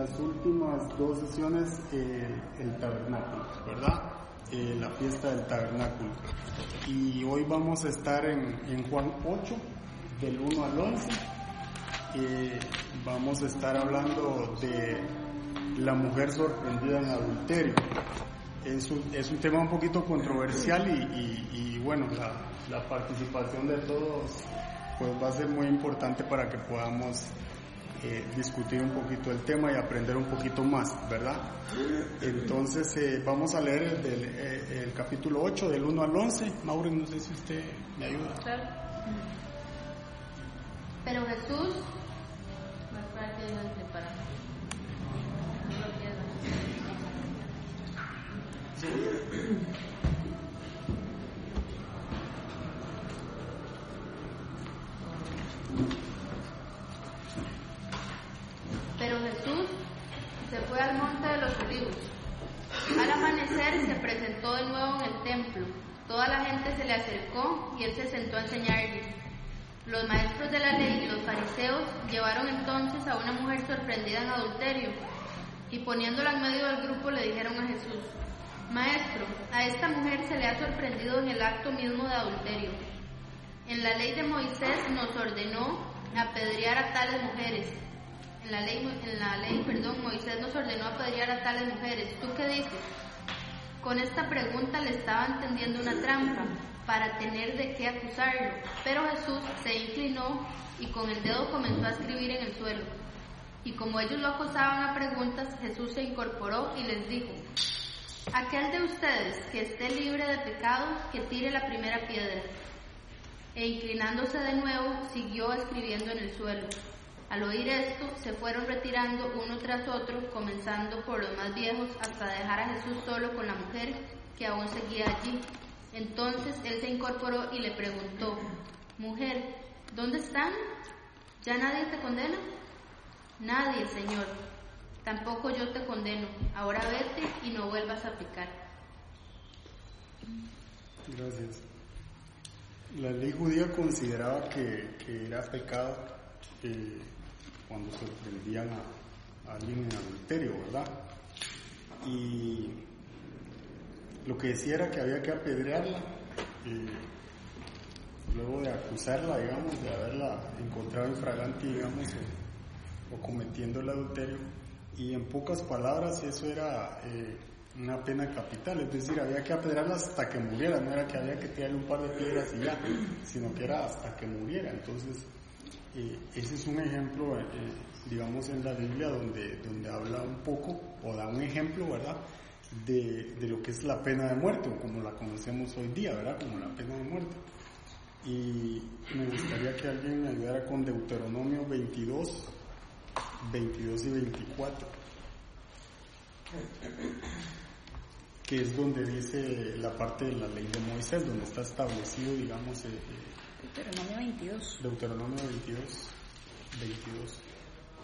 las últimas dos sesiones eh, el tabernáculo, ¿verdad? Eh, la fiesta del tabernáculo. Y hoy vamos a estar en, en Juan 8, del 1 al 11. Eh, vamos a estar hablando de la mujer sorprendida en adulterio. Es un, es un tema un poquito controversial y, y, bueno, la, la participación de todos pues va a ser muy importante para que podamos eh, discutir un poquito el tema y aprender un poquito más, ¿verdad? Entonces eh, vamos a leer el, del, eh, el capítulo 8 del 1 al 11. Mauro, no sé si usted me ayuda. Claro. Pero Jesús, más para que Dios te para. No lo pierdas. Pero Jesús se fue al monte de los olivos. Al amanecer se presentó de nuevo en el templo. Toda la gente se le acercó y él se sentó a enseñarles. Los maestros de la ley y los fariseos llevaron entonces a una mujer sorprendida en adulterio y poniéndola en medio del grupo le dijeron a Jesús, Maestro, a esta mujer se le ha sorprendido en el acto mismo de adulterio. En la ley de Moisés nos ordenó apedrear a tales mujeres. En la ley, en la ley, perdón, Moisés nos ordenó apedrear a tales mujeres. ¿Tú qué dices? Con esta pregunta le estaban tendiendo una trampa para tener de qué acusarlo. Pero Jesús se inclinó y con el dedo comenzó a escribir en el suelo. Y como ellos lo acosaban a preguntas, Jesús se incorporó y les dijo, Aquel de ustedes que esté libre de pecado, que tire la primera piedra. E inclinándose de nuevo, siguió escribiendo en el suelo. Al oír esto, se fueron retirando uno tras otro, comenzando por los más viejos hasta dejar a Jesús solo con la mujer que aún seguía allí. Entonces él se incorporó y le preguntó, Mujer, ¿dónde están? ¿Ya nadie te condena? Nadie, Señor. Tampoco yo te condeno. Ahora vete y no vuelvas a pecar. Gracias. La ley judía consideraba que, era pecado eh, cuando sorprendían a, a alguien en adulterio, ¿verdad? Y lo que decía era que había que apedrearla, eh, luego de acusarla, digamos, de haberla encontrado infragante, digamos, o, o cometiendo el adulterio. Y en pocas palabras, eso era eh, una pena capital, es decir, había que apedrearla hasta que muriera, no era que había que tirarle un par de piedras y ya, sino que era hasta que muriera. Entonces, eh, ese es un ejemplo, eh, digamos, en la Biblia donde, donde habla un poco, o da un ejemplo, ¿verdad?, de, de, lo que es la pena de muerte, como la conocemos hoy día, ¿verdad?, como la pena de muerte. Y me gustaría que alguien me ayudara con Deuteronomio 22, 22 y 24, que es donde dice la parte de la ley de Moisés, donde está establecido, digamos, eh, Deuteronomio 22. Deuteronomio 22, 22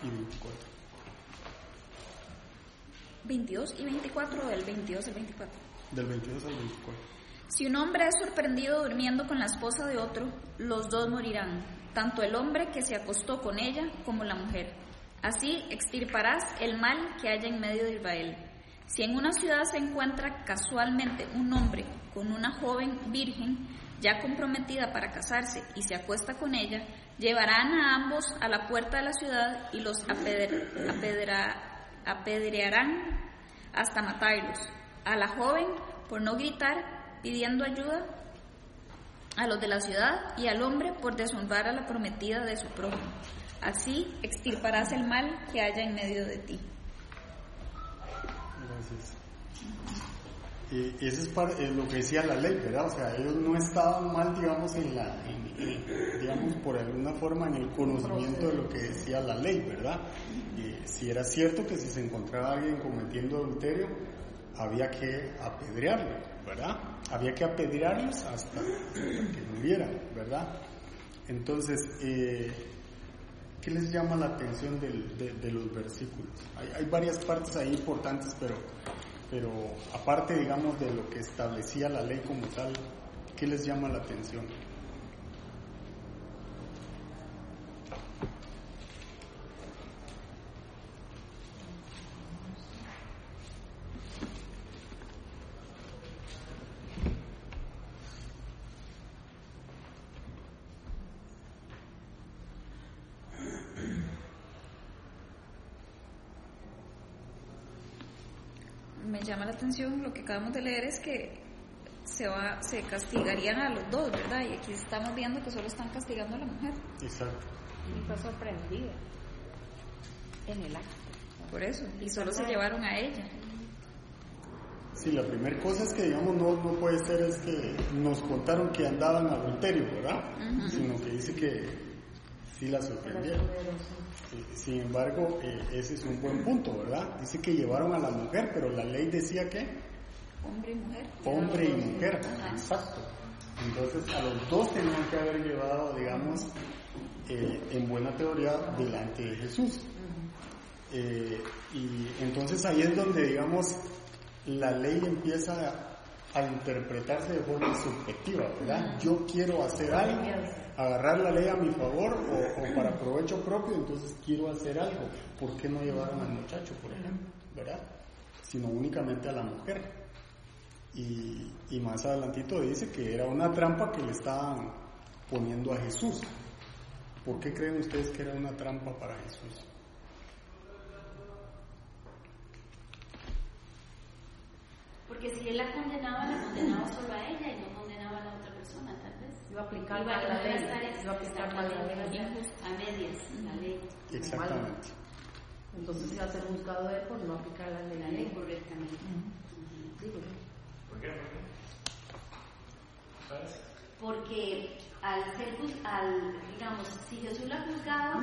y 24. 22 y 24 o del 22 al 24. Del 22 al 24. Si un hombre es sorprendido durmiendo con la esposa de otro, los dos morirán, tanto el hombre que se acostó con ella como la mujer. Así extirparás el mal que haya en medio de Israel. Si en una ciudad se encuentra casualmente un hombre con una joven virgen ya comprometida para casarse y se acuesta con ella, llevarán a ambos a la puerta de la ciudad y los apedrearán hasta matarlos. A la joven, por no gritar, pidiendo ayuda a los de la ciudad y al hombre por deshonrar a la prometida de su prójimo. Así extirparás el mal que haya en medio de ti. Gracias. Eso es para, eh, lo que decía la ley, ¿verdad? O sea, ellos no estaban mal, digamos, en la, en, digamos, por alguna forma en el conocimiento de lo que decía la ley, ¿verdad? Si era cierto que si se encontraba alguien cometiendo adulterio, había que apedrearlo, ¿verdad? Había que apedrearlos hasta, hasta que murieran, ¿verdad? Entonces, eh, ¿qué les llama la atención de, los versículos? Hay, varias partes ahí importantes, pero, pero aparte, digamos, de lo que establecía la ley como tal, ¿qué les llama la atención? Llama la atención lo que acabamos de leer es que se va se castigarían a los dos, ¿verdad? Y aquí estamos viendo que solo están castigando a la mujer. Exacto. Y fue sorprendida en el acto. Por eso, y solo se llevaron a ella. Sí, la primera cosa es que, digamos, no, no puede ser es que nos contaron que andaban adulterio, ¿verdad? Sino que dice que sí la sorprendieron. Sin embargo, eh, ese es un buen punto, ¿verdad? Dice que llevaron a la mujer, pero la ley decía que Hombre y mujer. hombre y mujer, exacto. Entonces a los dos tenían que haber llevado, digamos, eh, en buena teoría, delante de Jesús. Eh, y entonces ahí es donde, digamos, la ley empieza a, interpretarse de forma subjetiva, ¿verdad? Yo quiero hacer algo, agarrar la ley a mi favor o, o para provecho propio, entonces quiero hacer algo. ¿Por qué no llevaron al muchacho, por ejemplo, ¿verdad? Sino únicamente a la mujer. Y, y más adelantito dice que era una trampa que le estaban poniendo a Jesús. ¿Por qué creen ustedes que era una trampa para Jesús? Porque si él la condenaba, la condenaba solo a ella y no condenaba a la otra persona, tal vez. Iba a aplicar Iba la ley. Iba a aplicar la ley. a medias, la ley, Exactamente. Entonces iba a ser juzgado él por no aplicar la ley. la ley correctamente. ¿Por qué? ¿Por qué? ¿Sabes? Porque al ser, al, digamos, si Jesús la juzgaba,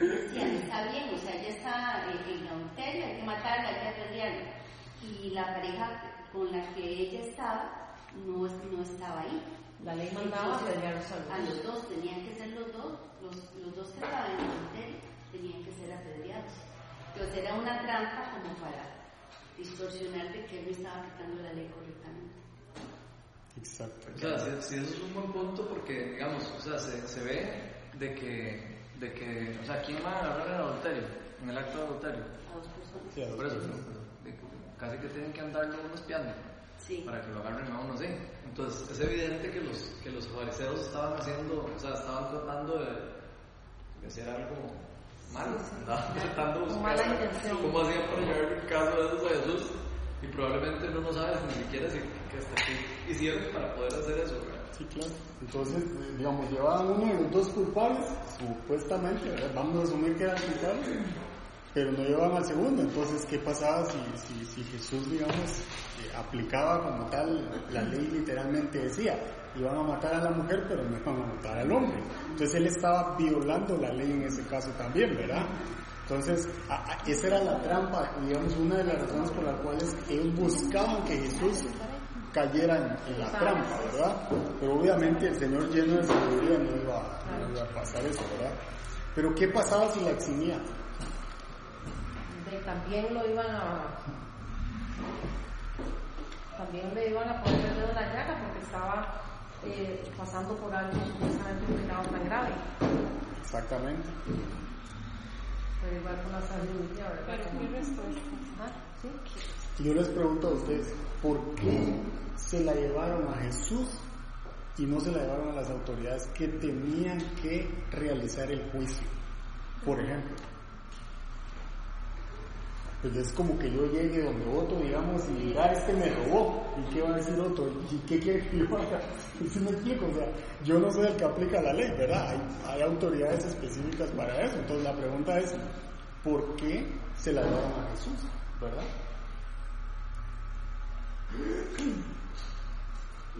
decían, está bien, o sea, ella está en, en adulterio, hay que matarla, hay que. Y la pareja con la que ella estaba no, no estaba ahí. La ley mandaba a a los dos, tenían que ser los dos, los, los dos que estaban en adulterio, tenían que ser apedreados. Entonces era una trampa como para distorsionar de que él no estaba aplicando la ley correctamente. Exacto. O sea, sí, eso es un buen punto porque, digamos, o sea, se, se ve de que, de que, o sea, ¿quién va a agarrar el adulterio? En el acto de adulterio. A dos personas. Sí, a dos Por eso, personas. Casi que tienen que andarlo espiando Sí. para que lo agarren a uno así. Entonces, es evidente que los, que los fariseos estaban haciendo, o sea, estaban tratando de, de hacer algo malo, estaban tratando de buscar cómo hacían para llevar el caso de esos a Jesús y probablemente uno no sabe ni siquiera si que hasta qué hicieron para poder hacer eso, ¿verdad? Sí, claro. Entonces, digamos, llevaban uno de los dos culpables, supuestamente, ¿verdad? vamos a asumir que era el culpable, pero no llevaban al segundo. Entonces, ¿qué pasaba si, si, si Jesús, digamos, eh, aplicaba como tal, la ley literalmente decía, iban a matar a la mujer, pero no iban a matar al hombre? Entonces, él estaba violando la ley en ese caso también, ¿verdad? Entonces, esa era la trampa, digamos, una de las razones por las cuales ellos buscaban que Jesús cayera en, la trampa, ¿verdad? Pero obviamente el Señor lleno de sabiduría no no iba a pasar eso, ¿verdad? Pero ¿qué pasaba si la eximía? También lo iban a también le iban a poner el dedo en la llaga porque estaba eh, pasando por algo supuestamente un pecado tan grave Exactamente. pero igual con la sabiduría ¿verdad? Como- Ajá, ¿sí? Y yo les pregunto a ustedes, ¿por qué se la llevaron a Jesús y no se la llevaron a las autoridades que tenían que realizar el juicio? Por ejemplo. Pues es como que yo llegue donde otro, digamos, y diga, este me robó. ¿Y qué va a decir otro? ¿Y qué quiere que yo haga? ¿Sí me explico? O sea, yo no soy el que aplica la ley, ¿verdad? Hay, autoridades específicas para eso. Entonces la pregunta es, ¿por qué se la llevaron a Jesús? ¿Verdad?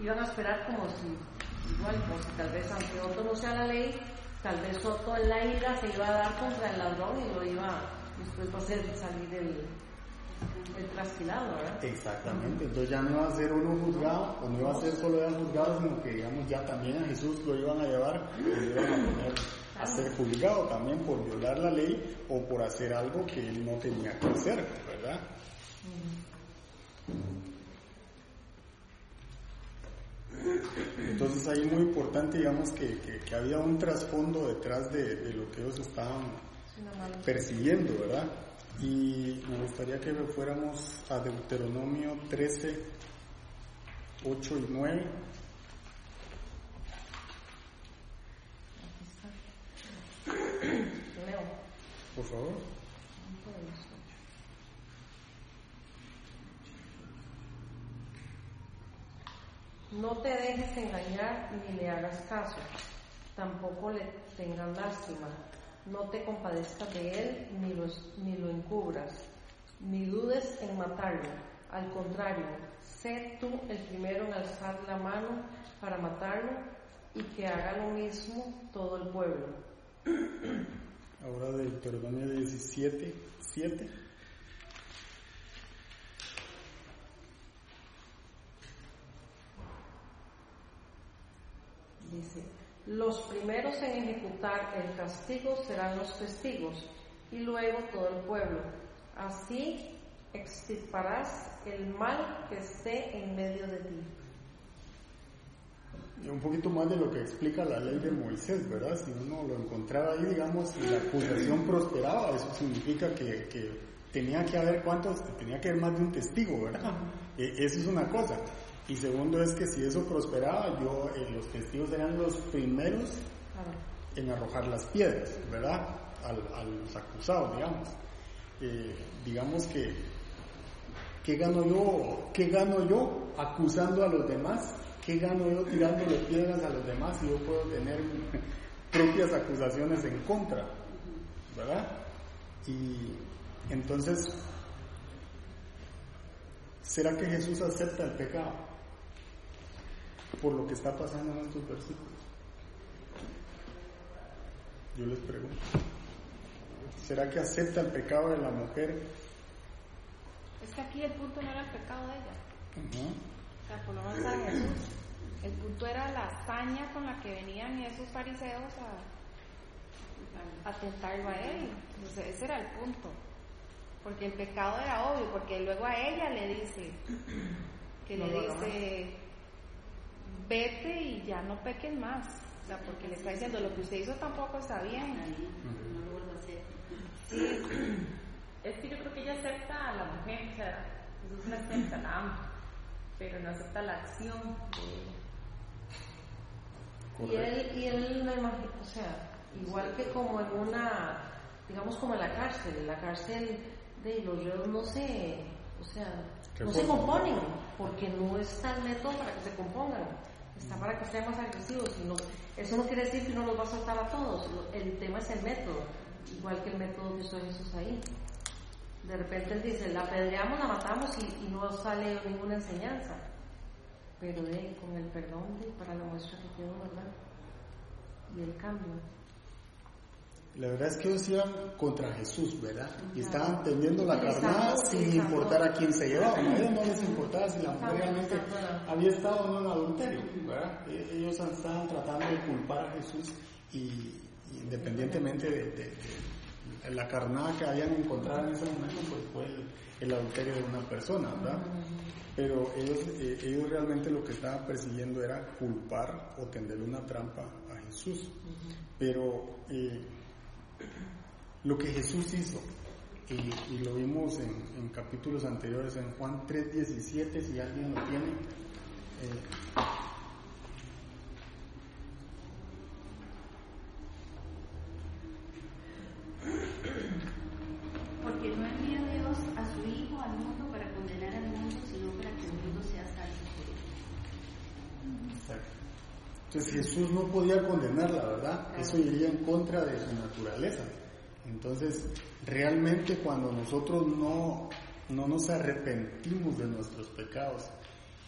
iban a esperar como si igual como si tal vez aunque otro no sea la ley tal vez Soto en la ira se iba a dar contra el ladrón y lo iba después va a hacer salir el, el trasquilado, ¿verdad? Exactamente, entonces ya no iba a ser uno juzgado, o no iba a ser solo ya juzgado, sino que digamos ya también a Jesús lo iban a llevar y lo iban a poner a ser juzgado también por violar la ley o por hacer algo que él no tenía que hacer, ¿verdad? Entonces ahí muy importante, digamos, que, que- que había un trasfondo detrás de, de lo que ellos estaban persiguiendo, ¿verdad? Y me gustaría que fuéramos a Deuteronomio 13, 8 y 9. Por favor. No te dejes engañar ni le hagas caso, tampoco le tengan lástima, no te compadezcas de él ni, ni lo encubras, ni dudes en matarlo. Al contrario, sé tú el primero en alzar la mano para matarlo y que haga lo mismo todo el pueblo. Ahora de Deuteronomio 17, 7. Dice, los primeros en ejecutar el castigo serán los testigos y luego todo el pueblo. Así extirparás el mal que esté en medio de ti. Y un poquito más de lo que explica la ley de Moisés, ¿verdad? Si uno lo encontraba ahí, digamos, y la acusación prosperaba, eso significa que, que tenía que haber cuántos, tenía que haber más de un testigo, ¿verdad? E, eso es una cosa. Y segundo es que si eso prosperaba, yo, eh, los testigos eran los primeros en arrojar las piedras, ¿verdad? a los acusados, digamos. Eh, digamos que, ¿qué gano yo? ¿Qué gano yo acusando a los demás? ¿Qué gano yo tirándole piedras a los demás si yo puedo tener propias acusaciones en contra? ¿Verdad? Y entonces, ¿será que Jesús acepta el pecado? Por lo que está pasando en estos versículos. Yo les pregunto. ¿Será que acepta el pecado de la mujer? Es que aquí el punto no era el pecado de ella. O sea, por lo menos a Jesús. El punto era la hazaña con la que venían esos fariseos a, a tentarlo a él. Entonces, ese era el punto. Porque el pecado era obvio, porque luego a ella le dice, que le dice, vete y ya no peques más. O sea, porque le está diciendo, lo que usted hizo tampoco está bien. No lo vuelvo a hacer. Sí. Es que yo creo que ella acepta a la mujer, o sea, Jesús la acepta, la ama, pero no acepta la acción y él, y él me imagino, o sea, igual que como en una, digamos como en la cárcel, en la cárcel de los reos no se, o sea, no se componen, porque no está el método para que se compongan, está para que sean más agresivos, sino, eso no quiere decir que uno los va a soltar a todos, el tema es el método, igual que el método que usó Jesús ahí. De repente él dice, la apedreamos, la matamos y, no sale ninguna enseñanza. Pero de, con el perdón de, para la muestra que quedó, ¿verdad? Y el cambio. La verdad es que ellos iban contra Jesús, ¿verdad? Y estaban teniendo la carnada sin importar a quién se llevaba. A ellos no les importaba si la mujer realmente había estado en adulterio, ¿verdad? E-, ellos estaban tratando de culpar a Jesús y, independientemente de, la carnada que habían encontrado en ese momento, pues fue el, adulterio de una persona, ¿verdad? Pero ellos, eh, ellos realmente lo que estaban persiguiendo era culpar o tenderle una trampa a Jesús. Pero eh, lo que Jesús hizo, y, lo vimos en, capítulos anteriores, en Juan 3:17, si alguien lo tiene. Eh, Porque no envía Dios a su Hijo al mundo para condenar al mundo, sino para que el mundo sea salvo por él. Entonces Jesús no podía condenar la verdad, eso iría en contra de su naturaleza. Entonces, realmente cuando nosotros no, no nos arrepentimos de nuestros pecados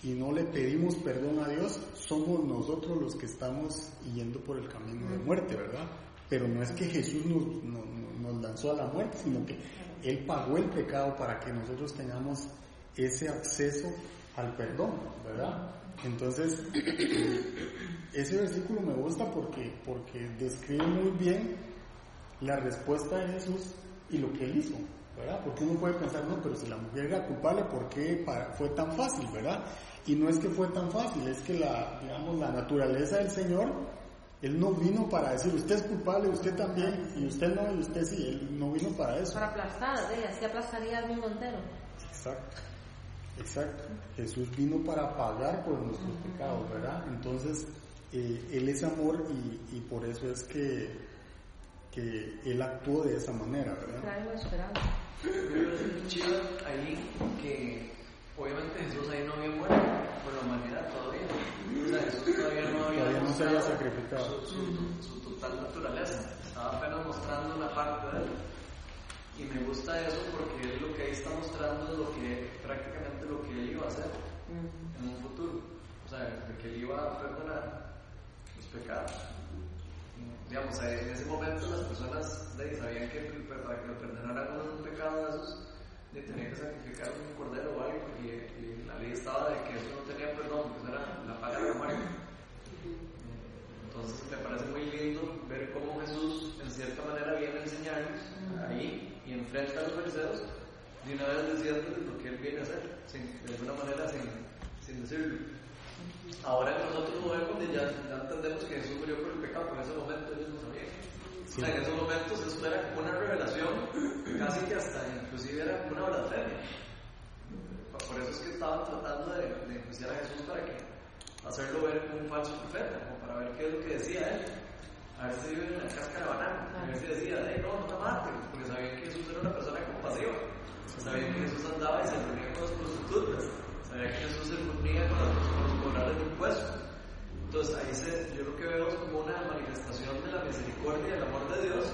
y no le pedimos perdón a Dios, somos nosotros los que estamos yendo por el camino de muerte, ¿verdad? Pero no es que Jesús nos, nos lanzó a la muerte, sino que Él pagó el pecado para que nosotros tengamos ese acceso al perdón, ¿verdad? Entonces, ese versículo me gusta porque, porque describe muy bien la respuesta de Jesús y lo que él hizo, ¿verdad? Porque uno puede pensar, no, pero si la mujer era culpable, ¿por qué fue tan fácil, verdad? Y no es que fue tan fácil, es que la, digamos, la naturaleza del Señor, Él no vino para decir, usted es culpable, usted también, y usted no, y usted sí, Él no vino para eso. Para aplastar, así aplastaría al mundo entero. Exacto, exacto. Jesús vino para pagar por nuestros pecados, ¿verdad? Entonces, eh, Él es amor y, y por eso es que que él actuó de esa manera, ¿verdad? Trae esperanza. Es chido ahí que obviamente Jesús ahí no había muerto por la humanidad todavía. no se había sacrificado. su, su- su total naturaleza. Estaba apenas mostrando una parte de él. Y me gusta eso porque él lo que ahí está mostrando es lo que prácticamente lo que él iba a hacer en un futuro. O sea, de que él iba a perdonar los pecados. Digamos, en ese momento las personas de, sabían que per- para que lo perdonaran uno un pecado de esos, de tenían que sacrificar un cordero o algo, y, y la ley estaba de que eso no tenía perdón, que eso era la paga de la muerte. Entonces me parece muy lindo ver cómo Jesús en cierta manera viene a enseñarnos ahí y enfrenta a los fariseos de una vez diciéndoles lo que él viene a hacer, sin- de alguna manera sin, sin decirlo. Ahora nosotros lo vemos y ya, ya entendemos que Jesús murió por el pecado, pero en ese momento ellos no sabían. O sea, en esos momentos esto era como una revelación, casi que hasta inclusive era una blasfemia. Por eso es que estaban tratando de, de enjuiciar a Jesús para que hacerlo ver como un falso profeta, como para ver qué es lo que decía él. A ver si vive en la cáscara de banana, a ver si decía, "Ey, no, no te mates, porque sabían que Jesús era una persona compasiva. Sabían que Jesús andaba y se reunía con las prostitutas. Sabían que Jesús se reunía con los, cobradores de impuestos. Entonces ahí se, yo lo que veo es como una manifestación de la misericordia y el amor de Dios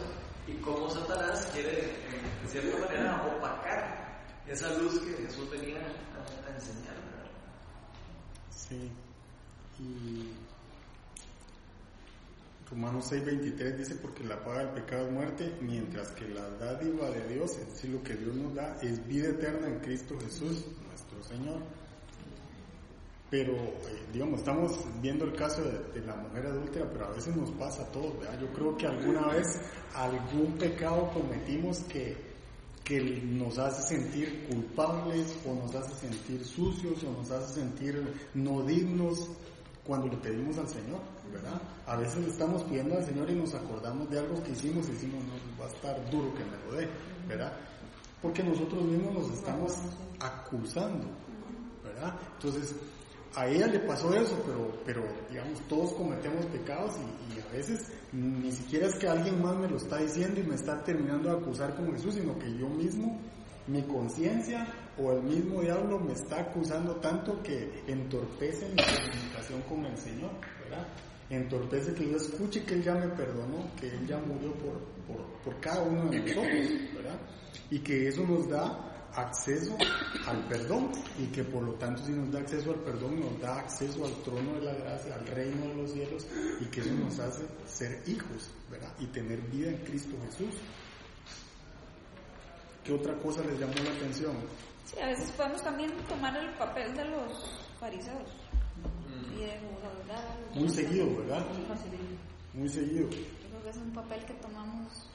y cómo Satanás quiere, eh, de cierta manera, opacar esa luz que Jesús venía a, a enseñar. Sí. Y Romanos 6:23 dice, porque la paga del pecado es muerte, mientras que la dádiva de Dios, es decir, lo que Dios nos da, es vida eterna en Cristo Jesús, nuestro Señor. Pero, eh, digamos, estamos viendo el caso de, la mujer adúltera, pero a veces nos pasa a todos, ¿verdad? Yo creo que alguna vez algún pecado cometimos que, que nos hace sentir culpables o nos hace sentir sucios o nos hace sentir no dignos cuando le pedimos al Señor, A veces estamos pidiendo al Señor y nos acordamos de algo que hicimos y decimos, no, va a estar duro que me lo dé, ¿verdad? Porque nosotros mismos nos estamos acusando, ¿verdad? Entonces, a ella le pasó eso, pero, pero digamos, todos cometemos pecados y, a veces ni siquiera es que alguien más me lo está diciendo y me está terminando de acusar como Jesús, sino que yo mismo, mi conciencia o el mismo diablo me está acusando tanto que entorpece mi comunicación con el Señor, ¿verdad? Entorpece que yo escuche que Él ya me perdonó, que Él ya murió por, por, por cada uno de nosotros, ¿verdad? Y que eso nos da acceso al perdón y que por lo tanto si nos da acceso al perdón nos da acceso al trono de la gracia, al reino de los cielos y que eso nos hace ser hijos, ¿verdad? Y tener vida en Cristo Jesús. ¿Qué otra cosa les llamó la atención? Sí, a veces podemos también tomar el papel de los fariseos y de juzgar a los Muy seguido, ¿verdad? Muy seguido. Yo creo que es un papel que tomamos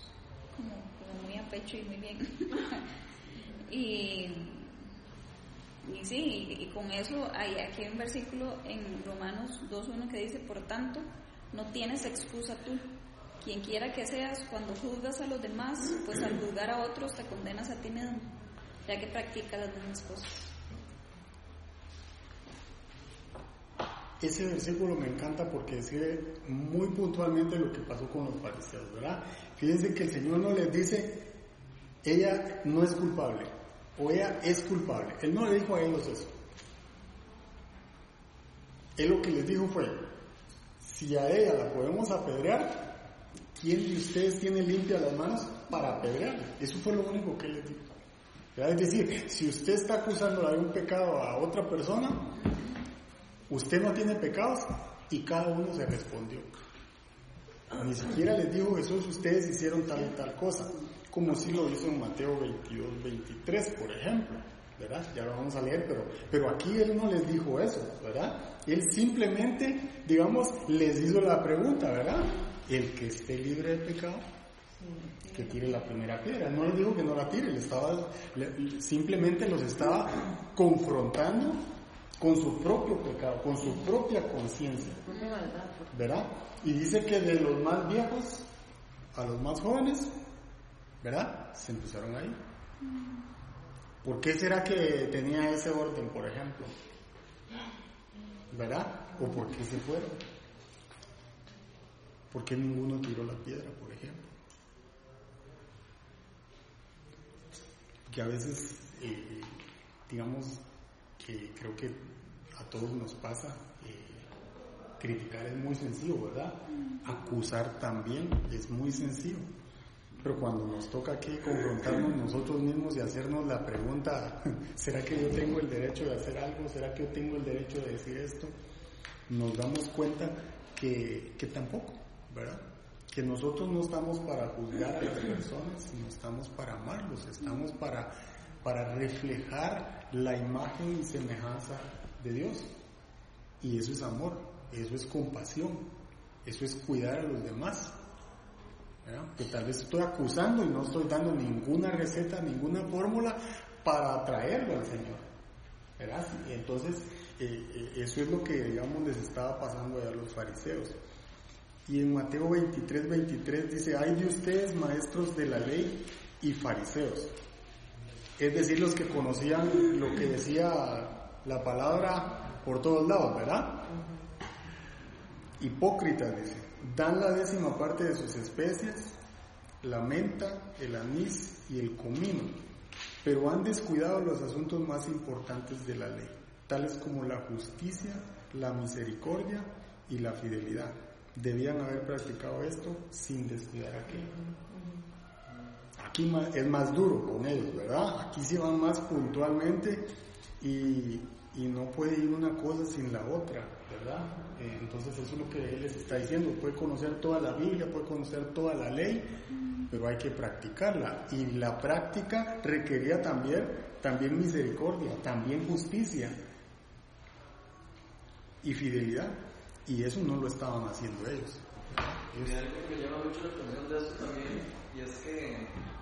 como, como muy a pecho y muy bien. y, y sí, y, y con eso hay aquí hay un versículo en Romanos 2.1 que dice, por tanto, no tienes excusa tú. Quien quiera que seas, cuando juzgas a los demás, pues al juzgar a otros te condenas a ti mismo, ya que practicas las mismas cosas. Ese versículo me encanta porque describe muy puntualmente lo que pasó con los fariseos, ¿verdad? Fíjense que el Señor no les dice, ella no es culpable, o ella es culpable. Él no le dijo a ellos eso. Él lo que les dijo fue, si a ella la podemos apedrear, ¿quién de ustedes tiene limpias las manos para apedrearla? Eso fue lo único que él les dijo. Es decir, si usted está acusando de un pecado a otra persona, usted no tiene pecados y cada uno se respondió. Ni siquiera les dijo Jesús, ustedes hicieron tal y tal cosa, como si lo hizo en Mateo 22, 23, por ejemplo, ¿verdad? Ya lo vamos a leer, pero, pero aquí Él no les dijo eso, ¿verdad? Él simplemente, digamos, les hizo la pregunta, ¿verdad? El que esté libre de pecado, que tire la primera piedra. No les dijo que no la tire, le estaba, le- simplemente los estaba confrontando con su propio pecado, con su propia conciencia. ¿verdad? Y dice que de los más viejos a los más jóvenes, ¿verdad? Se empezaron ahí. ¿Por qué será que tenía ese orden, por ejemplo? ¿Verdad? ¿O por qué se fueron? ¿Por qué ninguno tiró la piedra, por ejemplo? Que a veces, eh, digamos, que creo que a todos nos pasa, eh, criticar es muy sencillo, ¿verdad? Acusar también es muy sencillo. Pero cuando nos toca aquí confrontarnos nosotros mismos y hacernos la pregunta, ¿será que yo tengo el derecho de hacer algo? ¿Será que yo tengo el derecho de decir esto? Nos damos cuenta que, que tampoco, ¿verdad? Que nosotros no estamos para juzgar a las personas, sino estamos para amarlos, estamos para, para reflejar la imagen y semejanza de Dios. Y eso es amor, eso es compasión, eso es cuidar a los demás. Que tal vez estoy acusando y no estoy dando ninguna receta, ninguna fórmula para atraerlo al Señor. entonces, eh, eh, eso es lo que, digamos, les estaba pasando a los fariseos. Y en Mateo 23, 23 dice, hay de ustedes maestros de la ley y fariseos. Es decir, los que conocían lo que decía la palabra por todos lados, ¿verdad? Hipócritas, dice dan la décima parte de sus especies, la menta, el anís y el comino, pero han descuidado los asuntos más importantes de la ley, tales como la justicia, la misericordia y la fidelidad. Debían haber practicado esto sin descuidar aquello. Aquí es más duro con ellos, ¿verdad? Aquí se van más puntualmente y, y no puede ir una cosa sin la otra, ¿verdad? Eh, entonces eso es lo que él les está diciendo. Puede conocer toda la Biblia, puede conocer toda la ley, pero hay que practicarla. Y la práctica requería también, también misericordia, también justicia y fidelidad. Y eso no lo estaban haciendo ellos. Y algo que llama mucho la atención de esto también, y es que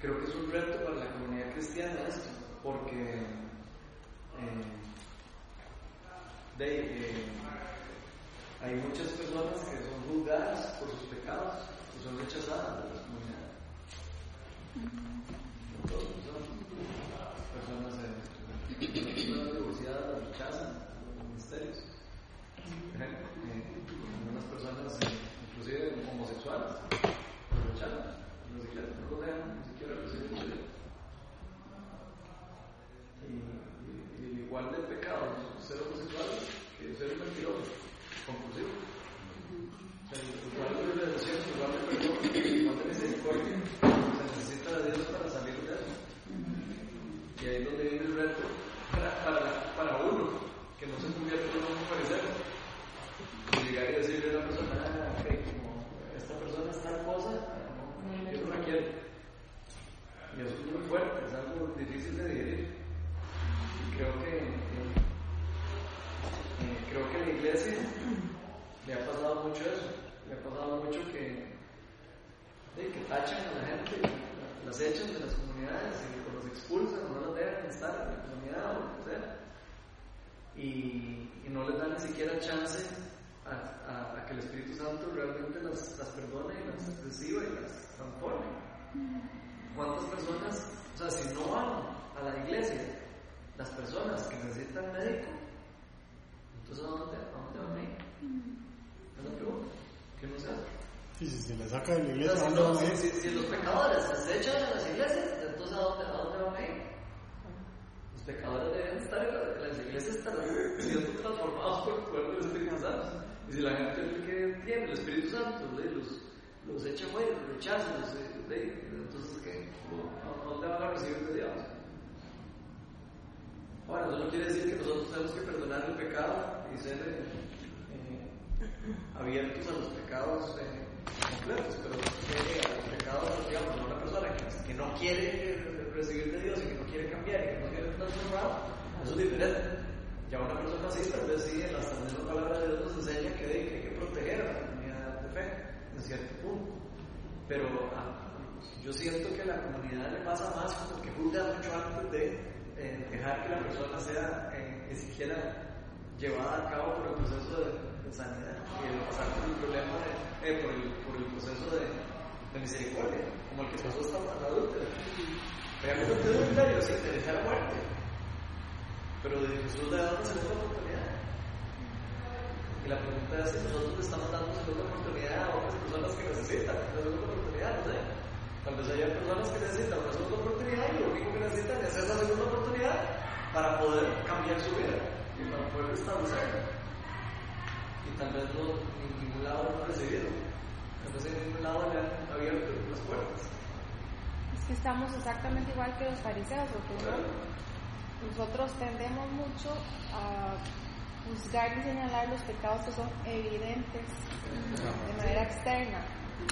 creo que es un reto para la comunidad cristiana esto, porque eh, eh, hay muchas personas que son juzgadas por sus pecados, que son rechazadas de la comunidad. Personas de, de diversidad las rechazan los ministerios. Eh, algunas personas, eh, inclusive homosexuales, los rechazan, no siquiera, no lo dejan, ni siquiera recibir igual de pecado ser homosexuales que ser mentiroso, compulsivo. O sea, igual redención, igual de perdón, igual de misericordia, se necesita de Dios para salir de eso. Y ahí es donde viene el reto para, para, para uno, que no se convierte en un parecer. Y llegar y decirle a una persona, ah, okay, como esta persona es tal cosa, yo no la quiero. Y eso es muy fuerte, es algo difícil de digerir. Y creo que creo que en la iglesia le ha pasado mucho eso, le ha pasado mucho que, que tachan a la gente, las echan de las comunidades, y los expulsan o no las dejan estar en la comunidad o lo que sea. Y, no les dan ni siquiera chance a, que el Espíritu Santo realmente las, las perdone y las reciba y las transforme. ¿Cuántas personas, o sea, si no van a la iglesia, las personas que necesitan médico, entonces, ¿a dónde, a dónde van a ir? Es la pregunta. ¿Qué no se hace? Sí, si se le saca de la iglesia, ¿a dónde van a ir? Si, los pecadores se echan a las iglesias, entonces ¿a dónde, a dónde van a ir? Los pecadores deben estar en las iglesias, están siendo transformados por el poder del Espíritu Santo. Y si la gente que tiene el Espíritu Santo los, los echa fuera, los rechaza, los, entonces ¿qué? ¿A dónde van a recibir de Dios? Ahora, eso no quiere decir que nosotros tenemos que perdonar el pecado y ser eh, eh, abiertos a los pecados eh, completos, pero a los pecados, digamos, de una persona que, no quiere recibir de Dios y que no quiere cambiar y que no quiere transformar, eso es diferente. Ya una persona así tal vez sí, en la misma palabra de Dios nos enseña que, hay que proteger a la comunidad de fe en cierto punto. Pero ah, yo siento que a la comunidad le pasa más como que juzga mucho antes de dejar que la persona sea eh, ni siquiera llevada a cabo por el proceso de, y el pasar por el problema de, eh, por, el, proceso de, de, misericordia, como el que pasó hasta la adulta. Realmente usted es sí, te deja la muerte, pero de Jesús le da una segunda oportunidad. Y la pregunta es si nosotros le estamos dando segunda oportunidad a otras personas que necesitan una segunda oportunidad, no sé. Tal haya personas que necesitan una segunda oportunidad y lo único que necesitan es esa segunda oportunidad para poder cambiar su vida y para poder establecerla. Tal vez no, en ningún lado lo han recibido. Tal vez en ningún lado le han abierto las puertas. Es que estamos exactamente igual que los fariseos, porque no, nosotros tendemos mucho a juzgar y señalar los pecados que son evidentes de manera externa,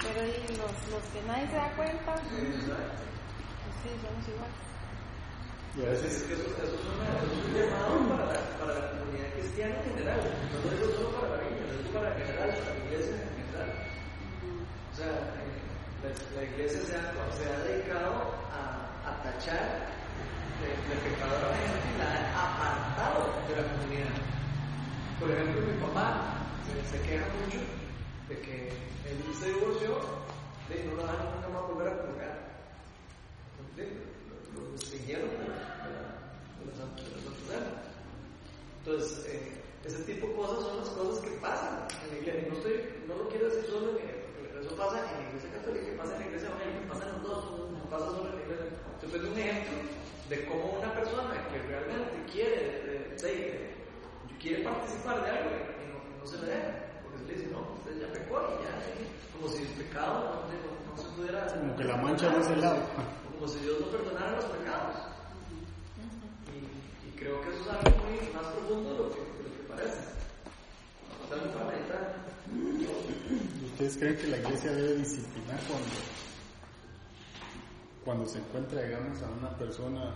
pero y los, los que nadie se da cuenta, pues sí, somos igual. Es eso, es, es un llamado para la, comunidad cristiana en general. No digo solo para la lo digo para general, para la iglesia en general. O sea, eh, la, iglesia se ha, se ha dedicado a, a tachar de, de pecador a la gente y la ha apartado de la comunidad. Por ejemplo, mi papá se, queja mucho de que él se divorció y no lo dejan nunca más volver a comulgar. ¿Sí? Distinguieron de la. Entonces, eh, ese tipo de cosas son las cosas que pasan en la iglesia. No, estoy, no lo quiero decir solo en eso pasa en la iglesia católica, pasa en la iglesia evangélica, pasa en los dos, no pasa solo en la iglesia. Entonces, es un ejemplo de cómo una persona que realmente quiere, de, de, de, quiere participar de algo y no, no se le deja. Porque se le dice, no, usted ya pecó y ya, como si el pecado no, no se pudiera. como que la mancha no es el lado. Como si Dios no perdonara los pecados. Y, creo que eso es algo muy más profundo de lo que, de lo que parece. Para meditar. ¿Ustedes creen que la iglesia debe disciplinar cuando, cuando se encuentra, digamos, a una persona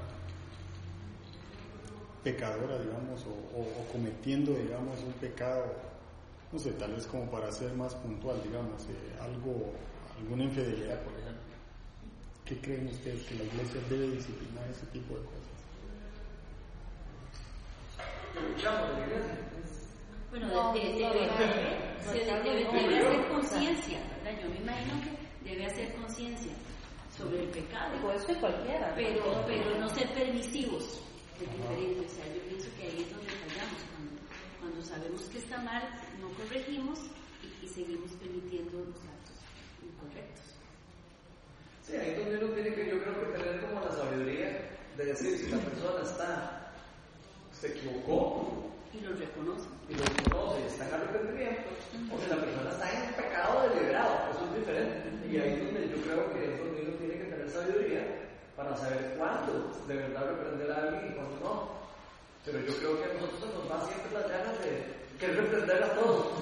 pecadora, digamos, o cometiendo, digamos, un pecado, no sé, tal vez como para ser más puntual, digamos, eh, algo, alguna infidelidad, por ejemplo? ¿Qué creen ustedes que la iglesia debe disciplinar ese tipo de cosas? Luchamos en la iglesia. Bueno, No, de- de- no, debe, hacer conciencia, ¿verdad? Yo me imagino que debe hacer conciencia sobre el pecado, esto es cualquiera. pero, pero no ser permisivos, es diferente. O sea, yo pienso que ahí es donde fallamos, cuando, cuando sabemos que está mal, no corregimos y, y seguimos permitiendo los actos incorrectos. Sí, ahí es donde uno tiene que, yo creo que tener como la sabiduría de decir si la persona está, se equivocó Y los reconocen. y lo reconoce y está en arrepentimiento, o si la persona está en pecado deliberado, eso es diferente. Y ahí es donde yo creo que es donde uno tiene que tener sabiduría para saber cuándo de verdad reprender a alguien y cuándo no. Pero yo creo que a nosotros nos va siempre las ganas de querer reprender a todos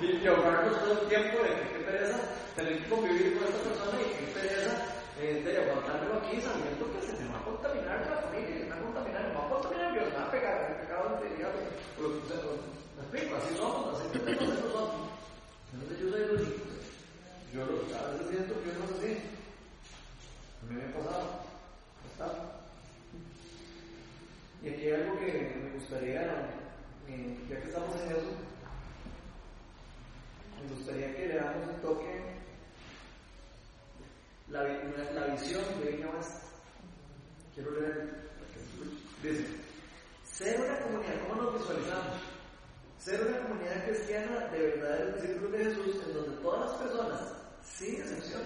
y, y ahorrarnos todo el tiempo de que qué pereza tener que convivir con esta persona y qué pereza eh, de aguantármelo aquí sabiendo que se me va a contaminar la familia, se me va a contaminar, me va a contaminar, Dios me va a pegar, me ha pegado de diablo. Pero, o sea, me explico, así somos, así que tenemos nosotros. Entonces yo soy el. Yo a veces siento que yo no así. A mí me ha pasado. Está. Y aquí hay algo que me gustaría, eh, ya que estamos en eso, me gustaría que le damos un toque la, vi- la visión de Viña. Quiero leer. Dice, ser una comunidad, ¿cómo nos visualizamos? Ser una comunidad cristiana de verdaderos discípulos de Jesús en donde todas las personas, sin excepción,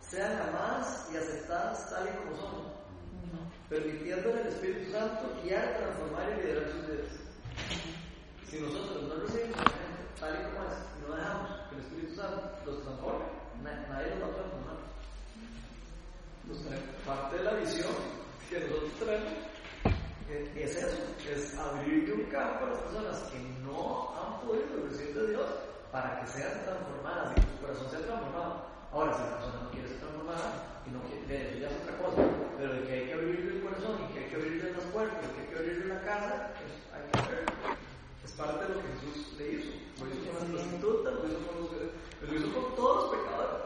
sean amadas y aceptadas tal y como son, permitiéndole al Espíritu Santo guiar, transformar y liderar sus vidas. Si nosotros no gente tal y como es, y no dejamos que el Espíritu Santo los transforme, na- nadie los va a transformar. Traemos. Parte de la visión que nosotros tenemos eh, es eso, es abrirle un campo a las personas que no han podido recibir de Dios para que sean transformadas y que su corazón sea transformado. Ahora, si la persona no quiere ser transformada y no quiere, ya es otra cosa, pero de que hay que abrirle el corazón y que hay que abrirle las puertas, que hay que abrirle la casa, pues hay que hacerlo. Es parte de lo que Jesús le hizo. Lo hizo con las prostitutas, lo hizo con los todos los pecadores.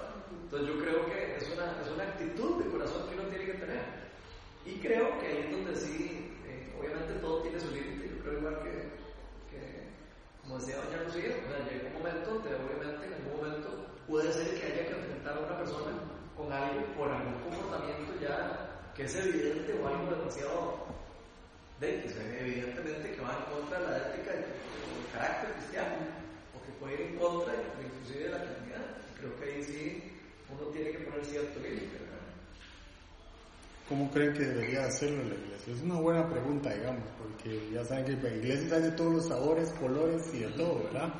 Entonces yo creo que es una, actitud de corazón que uno tiene que tener. Y creo que ahí es donde sí, eh, obviamente todo tiene su límite. Yo creo igual que, como decía doña Lucía, llega un momento donde obviamente en algún momento puede ser que haya que enfrentar a una persona con algo por algún comportamiento ya que es evidente o algo demasiado que se evidentemente que va en contra la ética y el carácter cristiano, o que puede ir en contra inclusive de la comunidad. Creo que ahí sí uno tiene que poner cierto límite. ¿cómo creen que debería hacerlo la iglesia? Es una buena pregunta, digamos, porque ya saben que la iglesia hay todos los sabores, colores y de todo, ¿verdad?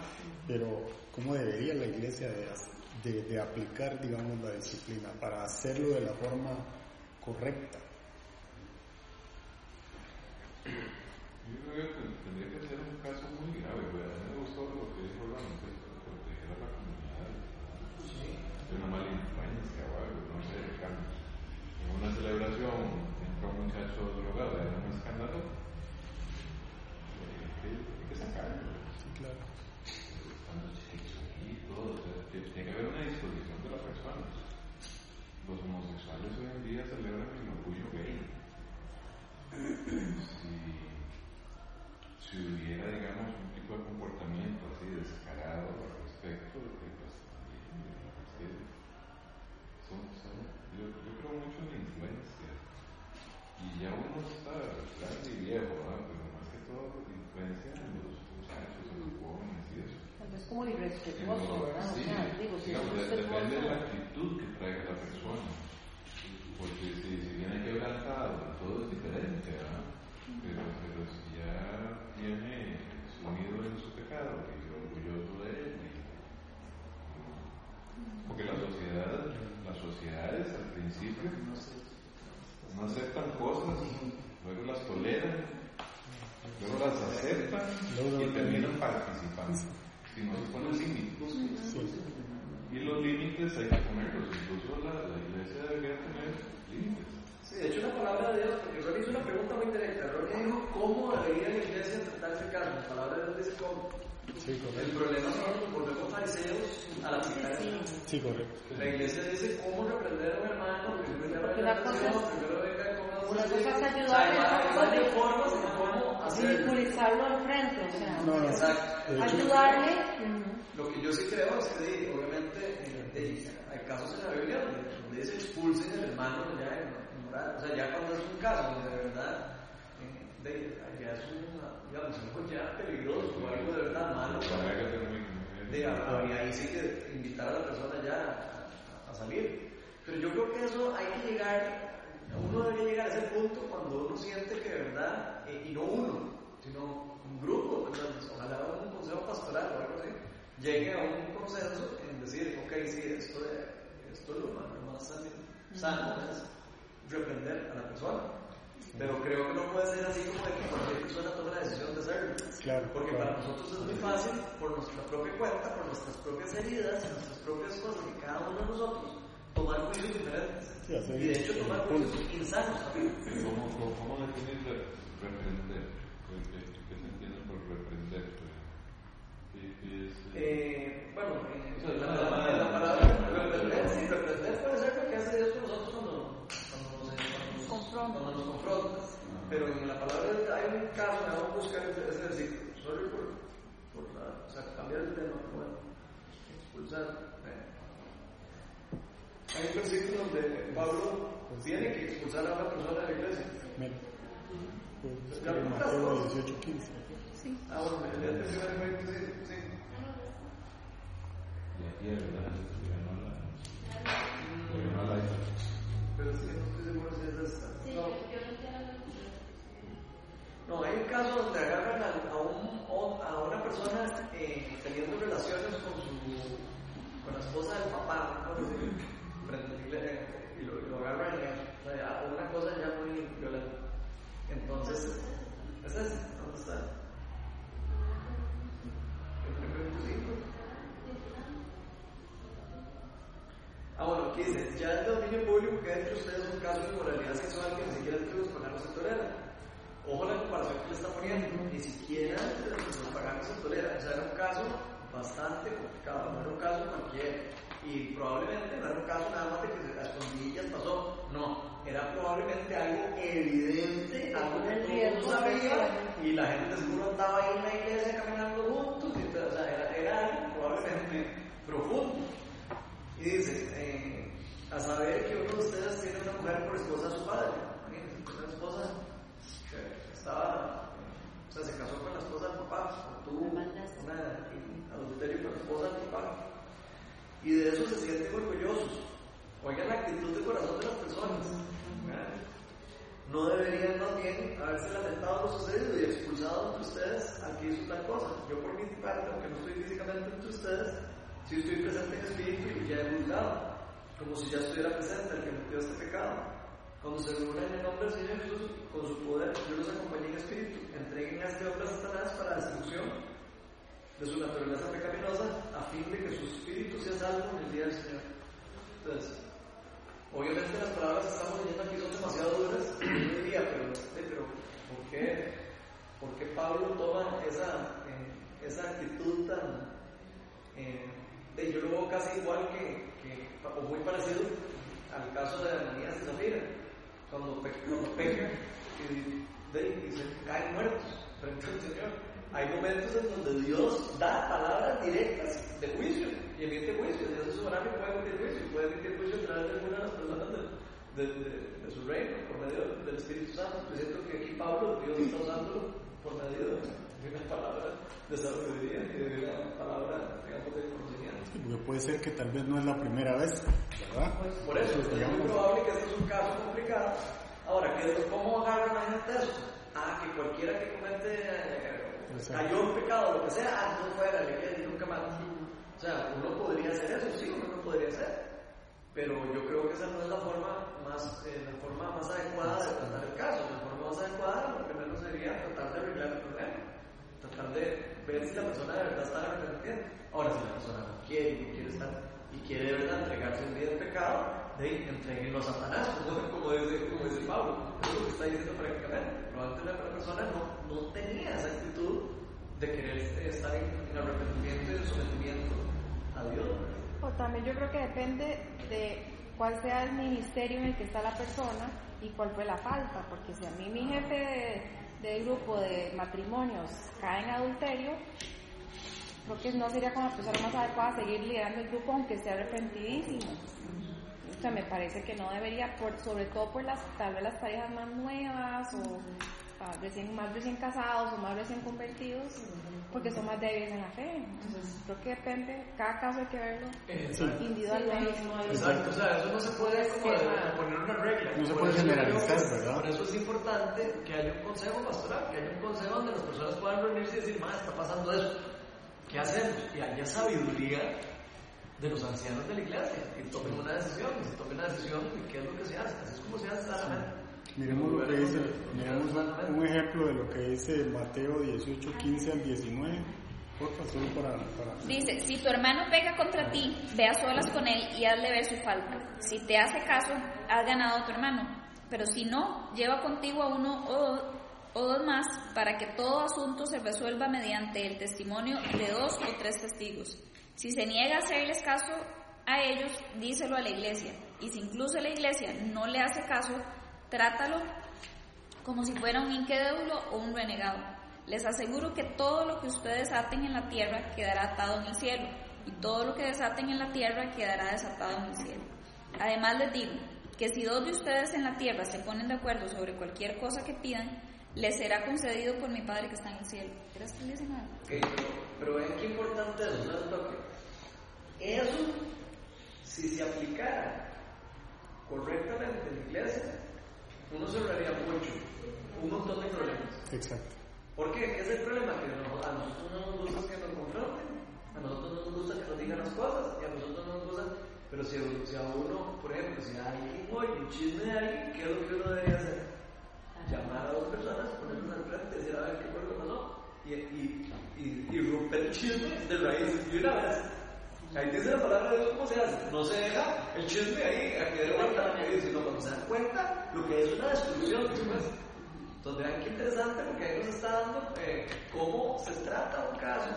Pero ¿cómo debería la iglesia de, de, de aplicar, digamos, la disciplina para hacerlo de la forma correcta? Yo creo que tendría que ser un caso muy grave, mí me gustó lo que dijo Ron, que proteger a la comunidad. De una mala influencia o algo, no sé, digamos. En una celebración entra un muchacho drogado, era un escándalo, eh, hay que sacarlo. Sí, claro. Están los chicos aquí, todo, o sea, que tiene que haber una disposición de las personas. Los homosexuales hoy en día celebran el orgullo gay. Si, si hubiera, digamos, un tipo de comportamiento así descarado al respecto, que pues, es que son, son, yo, yo creo mucho en la influencia. Y ya uno está grande y viejo, ¿verdad? pero más que todo la influencia en los muchachos, en los jóvenes y eso. Tal vez como irrespetuoso, ¿verdad? Sí, o sea, digo, si es digamos, de- depende de respetuoso. la actitud que traiga la persona. Porque si, si viene quebrantado, todo es diferente, ¿verdad? Pero, pero si ya viene sumido en su pecado y orgulloso de él, y- porque la sociedad, las sociedades al principio no aceptan cosas, luego las toleran, luego las aceptan y terminan participando. Si no se ponen límites. Y los límites hay que ponerlos, incluso la, la iglesia debería tener límites. Sí, de hecho la palabra de Dios, porque Ronnie hizo una pregunta muy directa. Ronnie dijo cómo debería la iglesia tratar este caso. La palabra de Dios dice cómo. Sí, El problema es que volvemos fariseos al aplicar eso. Sí, correcto. La iglesia dice cómo reprender a un hermano, que primero la una cosa es- ayudarle, hay formas hacerlo. ridiculizarlo al frente, o sea, No, no. Exacto. Ayudarle. Lo que yo sí creo es que, obviamente, di, hay casos en la Biblia donde, dice expulsen al hermano ya en, en moral. O sea, ya cuando es un caso donde de verdad, de- ya es una, digamos, algo ya peligroso o algo de verdad malo. Para de, ahí ahí sí que invitar a la persona ya a, a salir. Pero yo creo que eso hay que llegar, uno debe llegar a ese punto cuando uno siente que de verdad, eh, y no uno, sino un grupo, ¿verdad? ojalá un consejo pastoral o algo así, llegue a un consenso en decir, ok, sí, esto, de- esto es lo más, lo más sano, sano es reprender a la persona. Pero creo que no puede ser así como de que cualquier persona tome la decisión de hacerlo. Claro, Porque claro. para nosotros es muy fácil, por nuestra propia cuenta, por nuestras propias heridas, nuestras propias cosas, que cada uno de nosotros tomar juicios diferentes. Sí, y de hecho tomar juicios insanos también. ¿Cómo, cómo, cómo definir re- reprender? ¿Qué, se entiende por reprender? ¿Qué, qué es, eh, Eh, bueno, eh, O sea, la, nada la- más- la palabra reprender, sí, reprender puede ser lo que hace Dios con nosotros cuando, cuando, nos, cuando nos- Confronta. cuando nos confronta. Pero en la palabra de hay un caso, me vamos a buscar ese versículo. Sorry por, por la- o sea, cambiar el tema, pero bueno, expulsar. Hay un versículo donde Pablo tiene que expulsar a una persona de la iglesia. Mira, pues, Ya, en Lucas Mateo dos. 18, 15. Ah, bueno, el día evento, sí, sí. Y aquí, ¿verdad? Ya no la, ya no la Pero es que no estoy seguro si es esta. Sí, No. yo no entiendo. No, hay un caso donde agarran a, un, a una persona eh, teniendo relaciones con su con la esposa del papá, ¿no? y lo, y lo agarran en o sea, una cosa ya muy violenta. Entonces, ¿es ese? ¿Dónde está? El. Ah, bueno, aquí dice, ya es de dominio público que entre ustedes un caso de inmoralidad sexual que ni siquiera entre los paganos se tolera. Ojo la comparación que le está poniendo, ni siquiera entre los paganos se tolera. O sea, era un caso bastante complicado, no era un caso cualquiera. Y probablemente no era un caso nada más de que se- a escondillas pasó, no, era probablemente algo evidente, algo que todo el mundo sabía, y la gente seguro andaba ahí en la iglesia caminando juntos, y, o sea, era, era algo probablemente profundo. Y dice, eh, a saber que uno de ustedes tiene una mujer por esposa de su padre. Imagínense, una esposa que estaba, o sea, se casó con la esposa del papá, o tuvo una adulterio con la esposa del papá. Y de eso se sienten orgullosos. Oigan la actitud de corazón de las personas. ¿verdad? no deberían más bien haberse lamentado lo sucedido y expulsado entre ustedes al que hizo tal cosa. Yo por mi parte, aunque no estoy físicamente entre ustedes, sí estoy presente en espíritu y ya he juzgado, como si ya estuviera presente el que metió este pecado. Cuando se reúnen en nombre del Señor Jesús con su poder, yo los acompañé en espíritu. Entreguen a este hombre a Satanás para destrucción de su naturaleza pecaminosa, a fin de que su espíritu sea salvo en el día del Señor. Entonces, obviamente las palabras que estamos leyendo aquí son demasiado duras. Yo diría, pero, eh, pero ¿por, qué, ¿por qué Pablo toma esa, eh, esa actitud tan... Eh, de, yo lo veo casi igual que, que, o muy parecido al caso de Ananías y Zafira, cuando, pe, cuando pecan y, de, y se caen muertos frente al Señor. Hay momentos en donde Dios da palabras directas de juicio y emite juicio. Dios es soberano y puede emitir juicio. Puede emitir juicio a través de algunas de las personas de, de, de, su reino por medio del Espíritu Santo. Yo siento que aquí Pablo, Dios está usándolo por medio de una palabra de sabiduría y de una palabra, digamos, de conocimiento. Porque puede ser que tal vez no es la primera vez, ¿verdad? Pues por eso, Entonces, es muy probable que este es un caso complicado. Ahora, ¿qué, ¿cómo agarran a gente eso? Ah, que cualquiera que comete, eh, cayó en pecado, lo que sea, ah, no fuera, le queda y nunca más. O sea, uno podría hacer eso, sí, uno lo podría hacer. Pero yo creo que esa no es la forma más, eh, la forma más adecuada de tratar el caso. La forma más adecuada, lo primero sería tratar de arreglar el problema. Tratar de ver si la persona de verdad está arrepentida. Ahora, si la persona no quiere y no quiere estar y quiere de verdad entregarse un día de pecado, de entreguenlo a Satanás, como, como, dice, como dice Pablo. Es lo que está diciendo prácticamente. Probablemente la persona no, no tenía esa actitud de querer estar en, en arrepentimiento y en sometimiento a Dios. O también yo creo que depende de cuál sea el ministerio en el que está la persona y cuál fue la falta, porque si a mí mi jefe de, del grupo de matrimonios cae en adulterio, creo que no sería como la persona más adecuada seguir liderando el grupo aunque esté arrepentidísimo. Sea, me parece que no debería, por, sobre todo por las, tal vez las parejas más nuevas o ah, recién, más recién casados o más recién convertidos, porque son más débiles en la fe. Entonces, creo que depende, cada caso hay que verlo Exacto. individualmente. Exacto, o sea, eso no se puede como de- de poner una regla. No se Por puede generalizar. Por eso es importante que haya un consejo pastoral, que haya un consejo donde las personas puedan reunirse y decir, más está pasando eso. ¿Qué hacemos? Y haya sabiduría de los ancianos de la iglesia y tomen una decisión, y se tome una decisión de qué es lo que se hace. Así es como se hace sanamente. Miremos lo que dice, miremos un, ejemplo de lo que dice Mateo 18, 15 al 19. Porfa, solo para, para Dice, si tu hermano pega contra ti, ve a solas con él y hazle ver su falta. Si te hace caso, has ganado a tu hermano. Pero si no, lleva contigo a uno o, o dos más para que todo asunto se resuelva mediante el testimonio de dos o tres testigos. Si se niega a hacerles caso a ellos, díselo a la iglesia. Y si incluso la iglesia no le hace caso, trátalo como si fuera un incrédulo o un renegado. Les aseguro que todo lo que ustedes aten en la tierra quedará atado en el cielo, y todo lo que desaten en la tierra quedará desatado en el cielo. Además les digo que si dos de ustedes en la tierra se ponen de acuerdo sobre cualquier cosa que pidan, les será concedido por mi Padre que está en el cielo. ¿Crees que le dice nada? Ok, pero, pero vean qué importante es eso, ¿sabes lo que? Eso, si se aplicara correctamente en la iglesia, uno se ahorraría mucho, un montón de problemas. Exacto. ¿Por qué? ¿Qué es el problema? Que no- a nosotros no nos gusta que nos confronten, a nosotros no nos gusta que nos digan las cosas, y a nosotros no nos gusta, pero si, a- si a uno, por ejemplo, si a alguien oye un chisme de alguien, ¿qué es lo que uno debería hacer? Llamar a dos personas, ponerlos al frente, decir a ver qué fue lo que pasó, y, y, y, romper el chisme de raíz de una vez. Ahí dice la palabra de Dios cómo se hace. No se deja el chisme ahí a que de vuelta que dice, sino cuando se dan cuenta lo que es una destrucción después. Entonces vean qué interesante porque ahí nos está dando eh, cómo se trata un caso,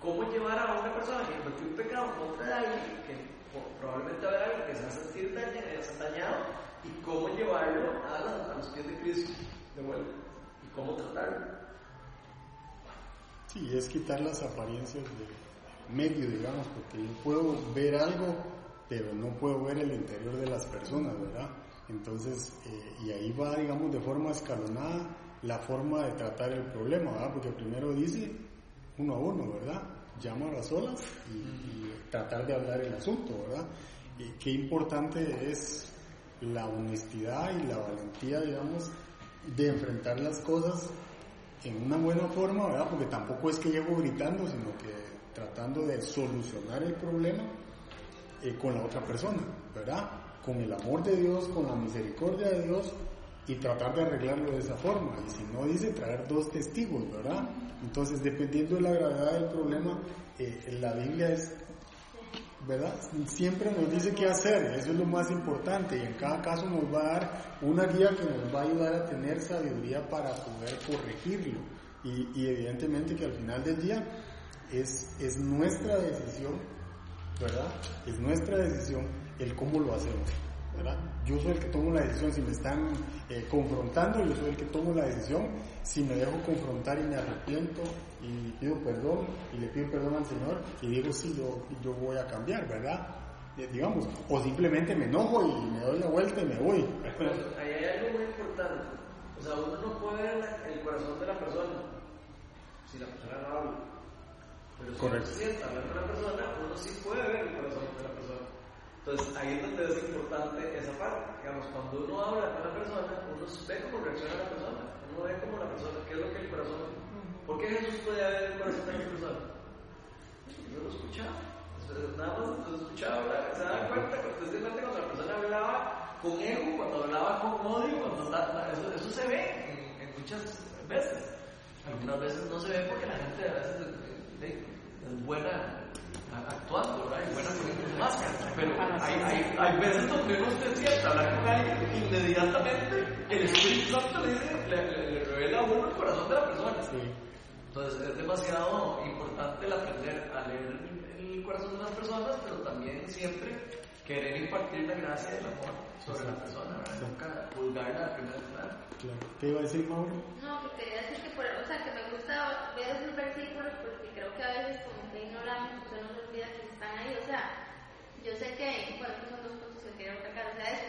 cómo llevar a una persona que cometió un pecado contra alguien, que probablemente va a haber algo que se va a sentir eh, dañado, y cómo llevarlo a, la- a los pies de Cristo de vuelta, y cómo tratarlo. Sí, es quitar las apariencias de medio, digamos, porque yo puedo ver algo, pero no puedo ver el interior de las personas, ¿verdad? Entonces, eh, y ahí va, digamos, de forma escalonada la forma de tratar el problema, ¿verdad? Porque primero dice uno a uno, ¿verdad? Llamar a solas y, tratar de hablar el asunto, ¿verdad? Qué importante es la honestidad y la valentía, digamos, de enfrentar las cosas en una buena forma, ¿verdad? Porque tampoco es que llego gritando, sino que tratando de solucionar el problema eh, con la otra persona, ¿verdad? Con el amor de Dios, con la misericordia de Dios y tratar de arreglarlo de esa forma. Y si no dice, traer dos testigos, ¿verdad? Entonces, dependiendo de la gravedad del problema, eh, la Biblia es, ¿verdad? Siempre nos dice qué hacer, eso es lo más importante y en cada caso nos va a dar una guía que nos va a ayudar a tener sabiduría para poder corregirlo. Y, y evidentemente que al final del día es, es nuestra decisión, ¿verdad? Es nuestra decisión el cómo lo hacemos. ¿Verdad? Yo soy el que tomo la decisión si me están eh, confrontando, yo soy el que tomo la decisión si me dejo confrontar y me arrepiento y pido perdón y le pido perdón al Señor y digo sí, yo, yo voy a cambiar, ¿verdad? Eh, digamos, o simplemente me enojo y me doy la vuelta y me voy. Pero ahí hay algo muy importante. O sea, uno no puede ver el corazón de la persona si la persona no habla. Pero si Correcto. uno sienta hablar con la persona, uno sí puede ver el corazón de la persona. Entonces ahí es donde es importante esa parte. Digamos, cuando uno habla con la persona, uno ve cómo reacciona la persona. Uno ve cómo la persona, qué es lo que el corazón. ¿Por qué Jesús puede ver el corazón de la persona? Yo lo escuchaba. Entonces, Nada más lo escuchaba hablar. Se daba cuenta, especialmente cuando la persona hablaba con ego, cuando hablaba con odio, cuando eso, eso se ve en, en muchas veces. Algunas veces no se ve porque la gente a veces eh, es buena actuando, ¿verdad? Y buena poniendo máscaras. Pero hay, hay, hay veces donde uno se sienta a hablar con alguien inmediatamente el Espíritu Santo le, dice, le, le- le revela a uno el corazón de la persona. Sí. Entonces es demasiado importante el aprender a leer el corazón de las personas, pero también siempre querer impartir la gracia del amor sobre la persona, ¿verdad? Nunca juzgarla a primera. Claro. ¿Qué iba a decir Mauro? No, que quería decir que, por, o sea, que me gusta ver esos versículos porque creo que a veces como que ignoramos, o se olvida que están ahí, o sea, yo sé que, bueno, estos son dos puntos que quería destacar, o sea, eso,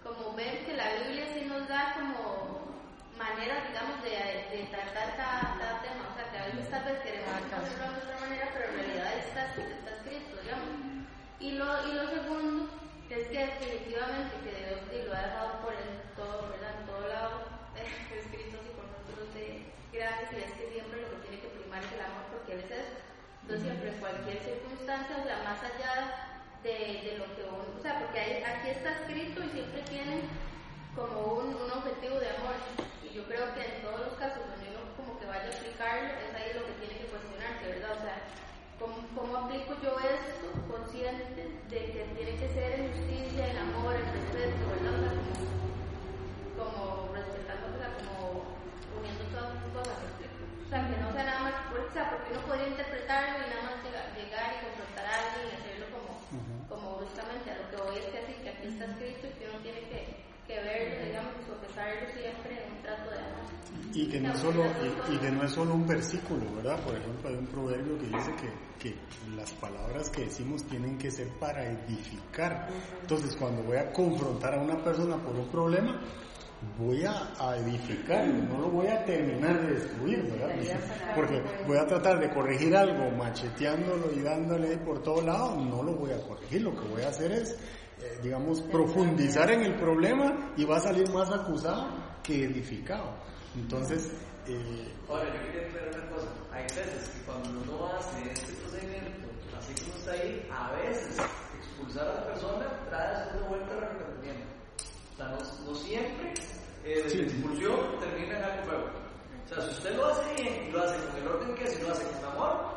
como, como ver que la Biblia sí nos da como maneras, digamos, de, de tratar cada, cada tema, o sea, que a veces tal vez queremos hacerlo de otra manera, pero en realidad está, está escrito, digamos. Y lo, y lo segundo es que definitivamente que Dios y lo ha dejado por el todo, ¿verdad? En todo lado, escritos y por nosotros de gracias, y es que siempre lo que tiene que primar es el amor, porque Él es eso. Entonces siempre cualquier circunstancia, o sea, más allá de, de lo que uno, o sea, porque aquí está escrito y siempre tiene como un, un objetivo de amor. Y yo creo que en todos los casos donde uno como que vaya a aplicarlo, es ahí lo que tiene que cuestionarse, ¿verdad? O sea, ¿Cómo, ¿Cómo aplico yo esto consciente de que tiene que ser en justicia, en amor, en respeto, ¿verdad? O sea, como, como respetando, o sea, como uniendo todas esas cosas, sea, que no sea nada más, o sea, porque uno podría interpretarlo y nada más llegar, llegar y confrontar a alguien y hacerlo como, como bruscamente. A lo que voy es que así, que aquí está escrito y que uno tiene que, que verlo, digamos, sopesarlo siempre en un trato de amor. Y que, no es solo, y, y que no es solo un versículo, ¿verdad? Por ejemplo, hay un proverbio que dice que, que las palabras que decimos tienen que ser para edificar. Entonces, cuando voy a confrontar a una persona por un problema, voy a, a edificarlo, no lo voy a terminar de destruir, ¿verdad? Porque voy a tratar de corregir algo macheteándolo y dándole por todo lado, no lo voy a corregir, lo que voy a hacer es, eh, digamos, profundizar en el problema y va a salir más acusado que edificado. Entonces, eh, Ahora, yo quería aclarar una cosa. Hay veces que cuando uno hace este procedimiento, así como está ahí, a veces expulsar a la persona trae de vuelta arrepentimiento. O sea, no, no siempre eh, Sí. expulsión termina en algo nuevo. O sea, si usted lo hace bien y lo hace con el orden que es y lo hace con amor,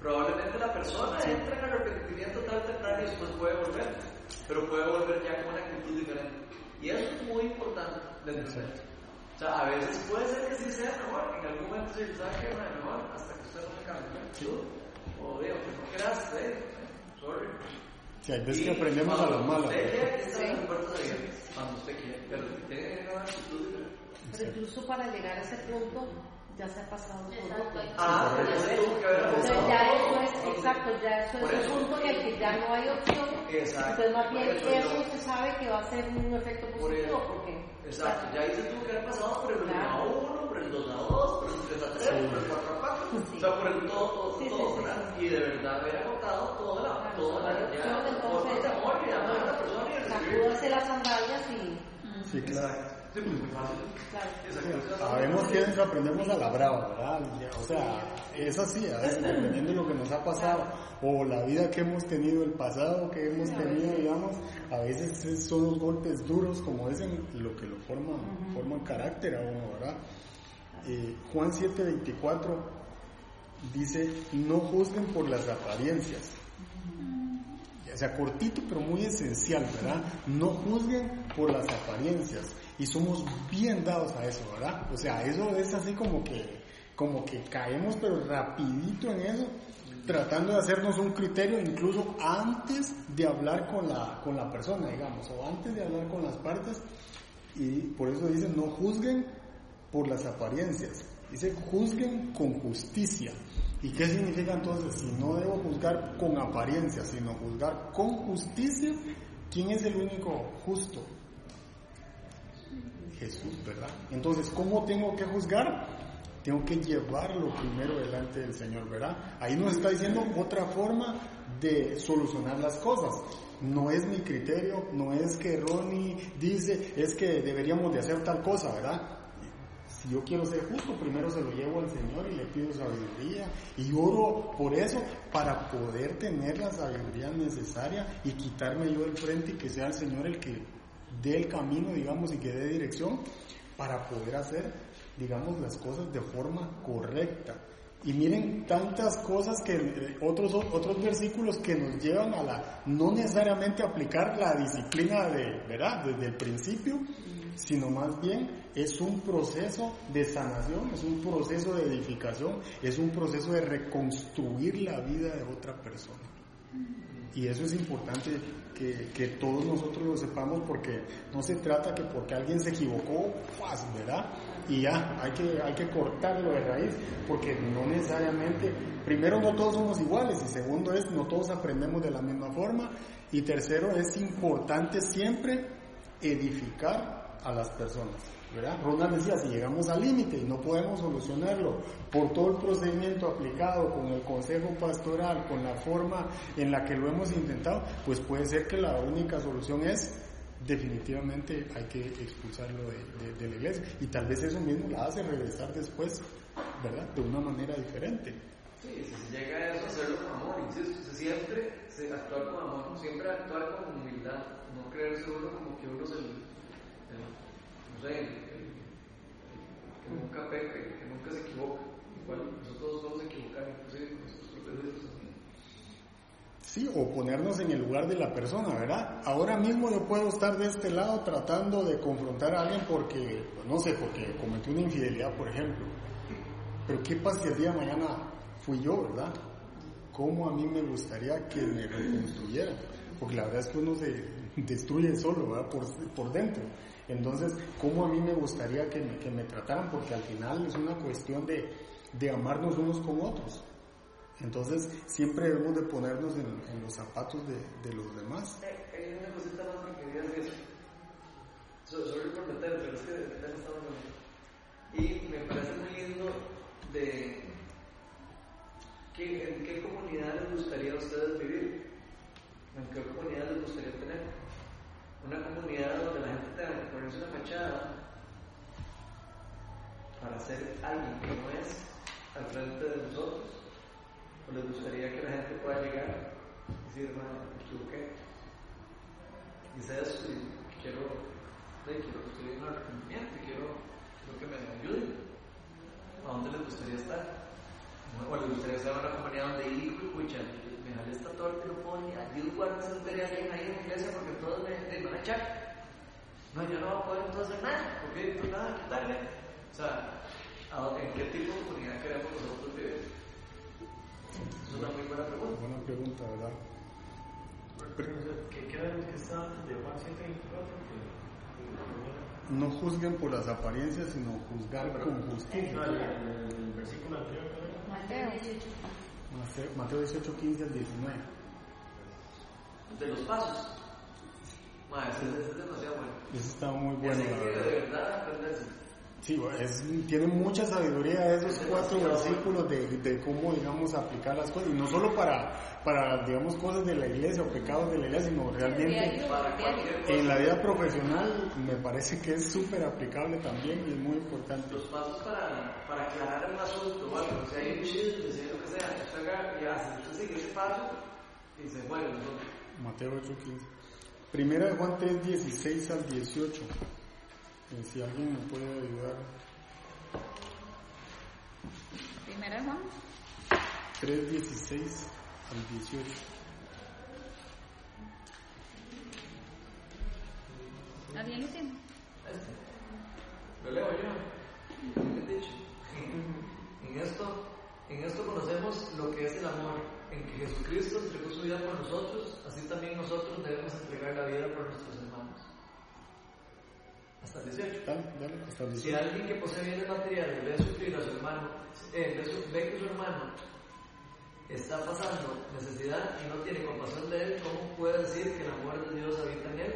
probablemente la persona entra en arrepentimiento tal temprano y después puede volver. Pero puede volver ya con una actitud diferente. Y eso es muy importante de entender. O sea, a veces puede ser que sí sea mejor, en algún momento se sabe que no es mejor, hasta que usted no se cambie la actitud. O digo, que no quieras, eh, sorry. Si hay veces que aprendemos a las malas. Usted quiere que están las puertas abiertas, cuando usted quiere, pero. Pero incluso para llegar a ese punto ya se ha pasado por Exacto. otro. Ah, pero eso tuvo que haber Entonces ya eso es, exacto, ya eso Por es eso. un punto en el que ya no hay opción. Exacto. Entonces más bien Por eso se sabe que va a ser un efecto Por positivo eso. porque Exacto, ya ahí se tuvo que haber pasado por el 1 Claro. a 1, por el 2 a 2, por el 3 a 3, por el 4 a 4, o sea, por el todo, todo, todo. Y de verdad haber agotado toda la, ese las sandalias y. Sí, claro. Sí, pues muy fácil. Claro. Sabemos quiénes aprendemos a la brava, ¿verdad? O sea, es así, a veces dependiendo de lo que nos ha pasado o la vida que hemos tenido, el pasado que hemos tenido, digamos, a veces es- son los golpes duros, como dicen, lo que lo forman, forman carácter a uno, ¿verdad? Eh, Juan 7:24 dice, no juzguen por las apariencias. O sea, cortito pero muy esencial, ¿verdad? No juzguen por las apariencias. Y somos bien dados a eso, ¿verdad? O sea, eso es así como que, como que caemos pero rapidito en eso, tratando de hacernos un criterio incluso antes de hablar con la, con la persona, digamos, o antes de hablar con las partes. Y por eso dice, no juzguen por las apariencias. Dice, juzguen con justicia. ¿Y qué significa entonces? Si no debo juzgar con apariencia, sino juzgar con justicia, ¿quién es el único justo? Jesús, ¿verdad? Entonces, ¿cómo tengo que juzgar? Tengo que llevarlo primero delante del Señor, ¿verdad? Ahí nos está diciendo otra forma de solucionar las cosas. No es mi criterio, no es que Ronnie dice, es que deberíamos de hacer tal cosa, ¿verdad? Si yo quiero ser justo, primero se lo llevo al Señor y le pido sabiduría y oro por eso para poder tener la sabiduría necesaria y quitarme yo del frente y que sea el Señor el que dé el camino, digamos, y que dé dirección para poder hacer, digamos, las cosas de forma correcta. Y miren tantas cosas que eh, otros otros versículos que nos llevan a la no necesariamente aplicar la disciplina de, ¿verdad? Desde el principio, sino más bien es un proceso de sanación, es un proceso de edificación, es un proceso de reconstruir la vida de otra persona. Y eso es importante que, que todos nosotros lo sepamos porque no se trata que porque alguien se equivocó, pues, ¿verdad? Y ya, hay que, hay que cortarlo de raíz, porque no necesariamente, primero no todos somos iguales y segundo es no todos aprendemos de la misma forma y tercero es importante siempre edificar a las personas. ¿Verdad? Ronald decía, si llegamos al límite y no podemos solucionarlo por todo el procedimiento aplicado, con el consejo pastoral, con la forma en la que lo hemos intentado, pues puede ser que la única solución es definitivamente hay que expulsarlo de, la iglesia. Y tal vez eso mismo la hace regresar después, ¿verdad? De una manera diferente. Sí, si se llega a eso, hacerlo con amor, insisto, siempre actuar con amor, siempre actuar con humildad, no creerse uno como que uno es el- que nunca peca, que nunca se equivoca. Igual nosotros vamos a equivocar, inclusive nuestros propios hijos. Sí, o ponernos en el lugar de la persona, ¿verdad? Ahora mismo yo puedo estar de este lado tratando de confrontar a alguien porque, no sé, porque cometió una infidelidad, por ejemplo. Pero ¿qué pasa si el día de mañana fui yo, verdad? ¿Cómo a mí me gustaría que me reconstruyeran? Porque la verdad es que uno se destruye solo, ¿verdad? Por, por dentro. Entonces, ¿cómo a mí me gustaría que me, que me trataran? Porque al final es una cuestión de, de amarnos unos con otros. Entonces, siempre debemos de ponernos en, en los zapatos de, de los demás. Eh, Hay una cosita más que quería decir. So- Sorry por meter, pero es que de verdad estaba hablando. Y me parece muy lindo de que, en qué comunidad les gustaría a ustedes vivir. En qué comunidad les gustaría tener. Una comunidad donde la gente tenga que ponerse una fachada para ser alguien que no es al frente de nosotros. O les gustaría que la gente pueda llegar y decir, hermano, me equivoqué. Dice eso y quiero, de, quiero que estoy en arrepentimiento, quiero, quiero que me ayuden. ¿A dónde les gustaría estar? O les gustaría estar en una comunidad donde ir, escucha, me jalé esta torta y no puedo ni a Dios guarda esa tarea alguien ahí en la iglesia porque todos me, me van a echar. No, yo no voy a poder entonces hacer nada, porque no nada que quitarle. O sea, ¿a dónde- ¿en qué tipo de comunidad queremos nosotros vivir? Es una muy buena pregunta. Buena pregunta, ¿verdad? ¿Qué queda en que está de Juan 724? No juzguen por las apariencias, sino juzgar con justicia. No, el, el, el versículo anterior. Mateo 18. Mateo- Mateo 18, 15 al 19. De los pasos. Ma, ese, ese es demasiado bueno. Eso está muy bueno, Ese la verdad. de verdad aprenderse. Sí, es, tiene mucha sabiduría esos cuatro versículos de, de, cómo, digamos, aplicar las cosas. Y no solo para, para, digamos, cosas de la iglesia o pecados de la iglesia, sino realmente en la vida profesional me parece que es súper aplicable también y es muy importante. Los pasos para, para aclarar un asunto, bueno, si hay un chisme, si hay lo que sea, usted haga y hace, usted sigue ese paso y se vuelve. ¿no? Mateo 8:15. Primera de Juan 3, 16 al 18. Eh, si alguien me puede ayudar. Primera Juan. 3, 16 al 18. ¿Alguien lo tiene? Lo leo yo. ¿Qué he dicho? En esto, en esto conocemos lo que es el amor, en que Jesucristo entregó su vida por nosotros, así también nosotros debemos entregar la vida por nuestros. Hasta el 18. Dale, dale, hasta el Si 18. alguien que posee bienes materiales ve sufrir a su hermano, eh, ve, su- ve que su hermano está pasando necesidad y no tiene compasión de él, ¿cómo puede decir que el amor de Dios habita en él?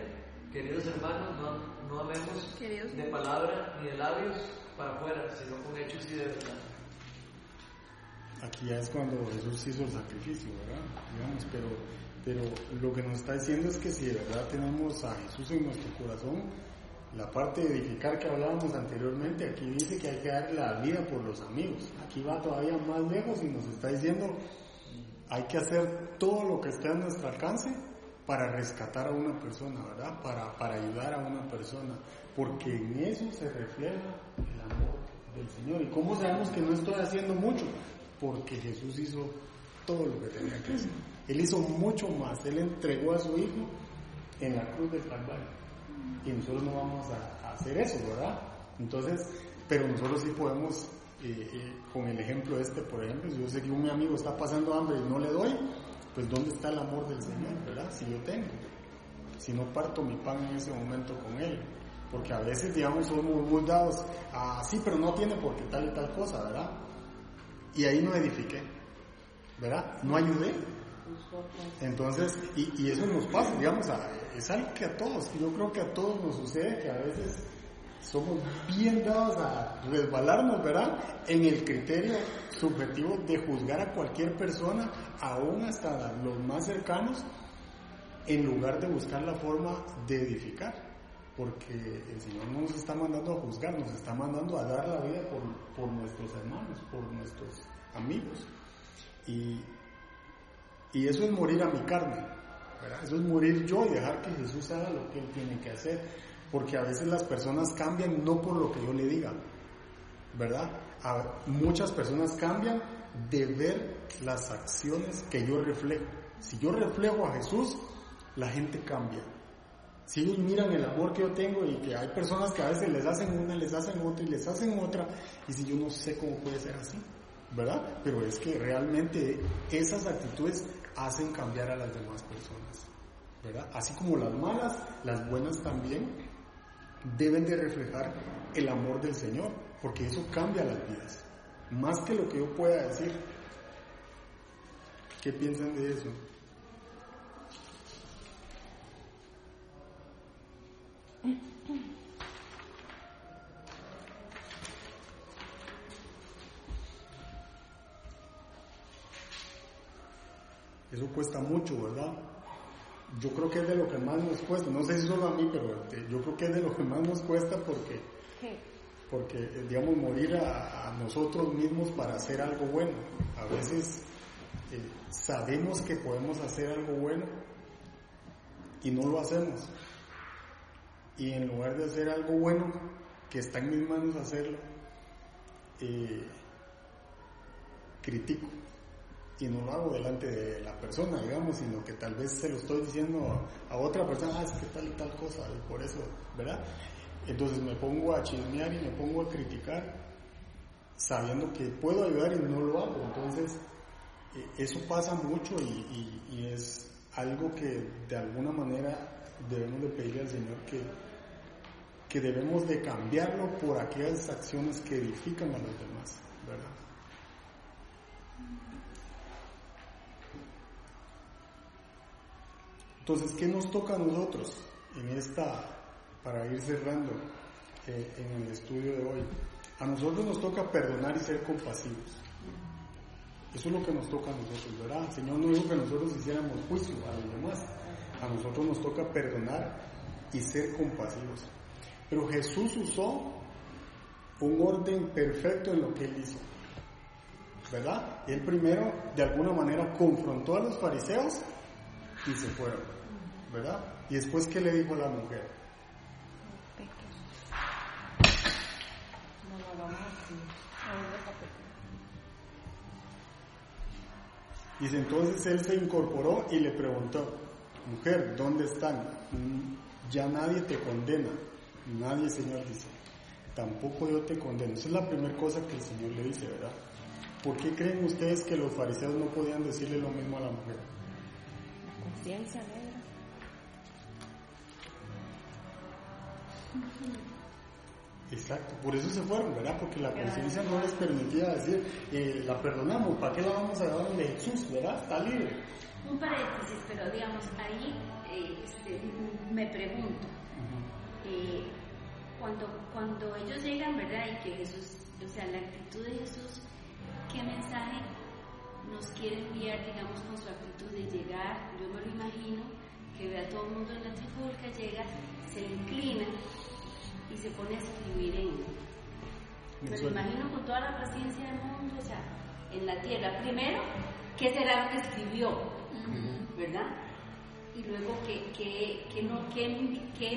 Queridos hermanos, no, no amemos Queridos. de palabra ni de labios para afuera, sino con hechos y de verdad. Aquí ya es cuando Jesús hizo el sacrificio, ¿verdad? Digamos, pero, pero lo que nos está diciendo es que si de verdad tenemos a Jesús en nuestro corazón, la parte de edificar que hablábamos anteriormente, aquí dice que hay que dar la vida por los amigos. Aquí va todavía más lejos y nos está diciendo, hay que hacer todo lo que esté a nuestro alcance para rescatar a una persona, ¿verdad? Para, para ayudar a una persona, porque en eso se refleja el amor del Señor. ¿Y cómo sabemos que no estoy haciendo mucho? Porque Jesús hizo todo lo que tenía que hacer. Él hizo mucho más, Él entregó a su Hijo en la cruz del Calvario. Y nosotros no vamos a, hacer eso, ¿verdad? Entonces, pero nosotros sí podemos, eh, eh, con el ejemplo este, por ejemplo, si yo sé que un amigo está pasando hambre y no le doy, pues ¿dónde está el amor del Señor, verdad? Si yo tengo, si no parto mi pan en ese momento con Él. Porque a veces, digamos, somos muy dados a, sí, pero no tiene porque tal y tal cosa, ¿verdad? Y ahí no edifiqué, ¿verdad? No ayudé. Entonces, y, eso nos pasa, digamos, es algo que a todos, yo creo que a todos nos sucede, que a veces somos bien dados a resbalarnos, ¿verdad? En el criterio subjetivo de juzgar a cualquier persona, aún hasta los más cercanos, en lugar de buscar la forma de edificar. Porque el Señor no nos está mandando a juzgar, nos está mandando a dar la vida por, por nuestros hermanos, por nuestros amigos. Y, y eso es morir a mi carne. Eso es morir yo y dejar que Jesús haga lo que Él tiene que hacer. Porque a veces las personas cambian no por lo que yo le diga, ¿verdad? Muchas personas cambian de ver las acciones que yo reflejo. Si yo reflejo a Jesús, la gente cambia. Si ellos miran el amor que yo tengo y que hay personas que a veces les hacen una, les hacen otra y les hacen otra, y si yo no sé cómo puede ser así, ¿verdad? Pero es que realmente esas actitudes hacen cambiar a las demás personas, ¿verdad? Así como las malas, las buenas también deben de reflejar el amor del Señor, porque eso cambia las vidas, más que lo que yo pueda decir. ¿Qué piensan de eso? Eso cuesta mucho, ¿verdad? Yo creo que es de lo que más nos cuesta, no sé si solo a mí, pero eh, yo creo que es de lo que más nos cuesta porque, porque eh, digamos, morir a, a nosotros mismos para hacer algo bueno. A veces eh, sabemos que podemos hacer algo bueno y no lo hacemos. Y en lugar de hacer algo bueno, que está en mis manos hacerlo, eh, critico y no lo hago delante de la persona, digamos, sino que tal vez se lo estoy diciendo a, otra persona, ah, es que tal y tal cosa, y por eso, ¿verdad? Entonces me pongo a chismear y me pongo a criticar, sabiendo que puedo ayudar y no lo hago. Entonces, eh, eso pasa mucho y es algo que de alguna manera debemos de pedirle al Señor que, que debemos de cambiarlo por aquellas acciones que edifican a los demás, ¿verdad? Entonces, ¿qué nos toca a nosotros en esta, para ir cerrando, eh, en el estudio de hoy. A nosotros nos toca perdonar y ser compasivos. Eso es lo que nos toca a nosotros, ¿verdad? El Señor no dijo que nosotros hiciéramos juicio a los demás. A nosotros nos toca perdonar y ser compasivos. Pero Jesús usó un orden perfecto en lo que él hizo. ¿Verdad? Él primero, de alguna manera, confrontó a los fariseos y se fueron. ¿Verdad? Y después, ¿qué le dijo la mujer? Dice, entonces él se incorporó y le preguntó, mujer, ¿dónde están? "Mm, Ya nadie te condena. Nadie, Señor, dice. Tampoco yo te condeno. Esa es la primera cosa que el Señor le dice, ¿verdad? ¿Por qué creen ustedes que los fariseos no podían decirle lo mismo a la mujer? La conciencia negra. Exacto, por eso se fueron, ¿verdad? Porque la conciencia no les permitía decir, eh, la perdonamos, ¿para qué la vamos a llevar donde Jesús, ¿verdad? Está libre. Un paréntesis, pero digamos, ahí eh, este, me pregunto, eh, cuando, cuando ellos llegan, ¿verdad? Y que Jesús, o sea, la actitud de Jesús, ¿qué mensaje nos quiere enviar, digamos, con su actitud de llegar? Yo me lo imagino, que ve a todo el mundo en la trifulca, llega, se inclina y se pone a escribir en... Me lo imagino con toda la paciencia del mundo, o sea, en la tierra. Primero, ¿qué será lo que escribió? ¿Verdad? Y luego, ¿qué, qué, qué no, qué,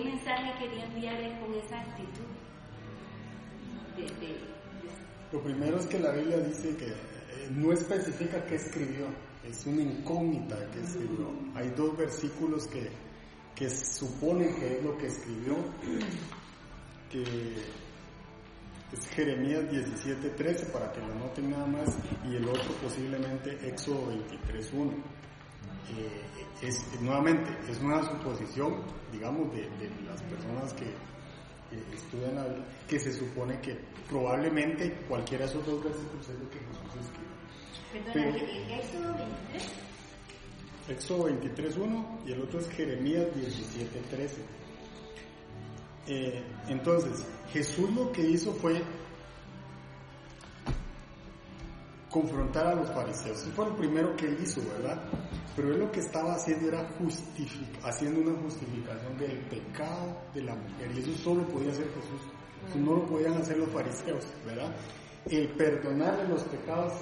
mensaje quería enviar él con esa actitud? De, de- de- Lo primero es que la Biblia dice que eh, no especifica qué escribió, es una incógnita que escribió. Hay dos versículos que, que suponen que es lo que escribió, que es Jeremías 17:13 para que lo noten nada más, y el otro posiblemente Éxodo 23:1. Eh, es nuevamente es una suposición, digamos, de, de las personas que, que estudian la Biblia, que se supone que probablemente cualquiera de esos dos versículos es lo que Jesús escribió. Perdona, Pero- ¿el Éxodo 23? Éxodo 23.1 y el otro es Jeremías 17.13. Eh, entonces, Jesús lo que hizo fue confrontar a los fariseos. Eso fue lo primero que él hizo, ¿verdad? Pero él lo que estaba haciendo era haciendo una justificación del pecado de la mujer. Y eso solo podía hacer Jesús. Eso no lo podían hacer los fariseos, ¿verdad? El perdonarle los pecados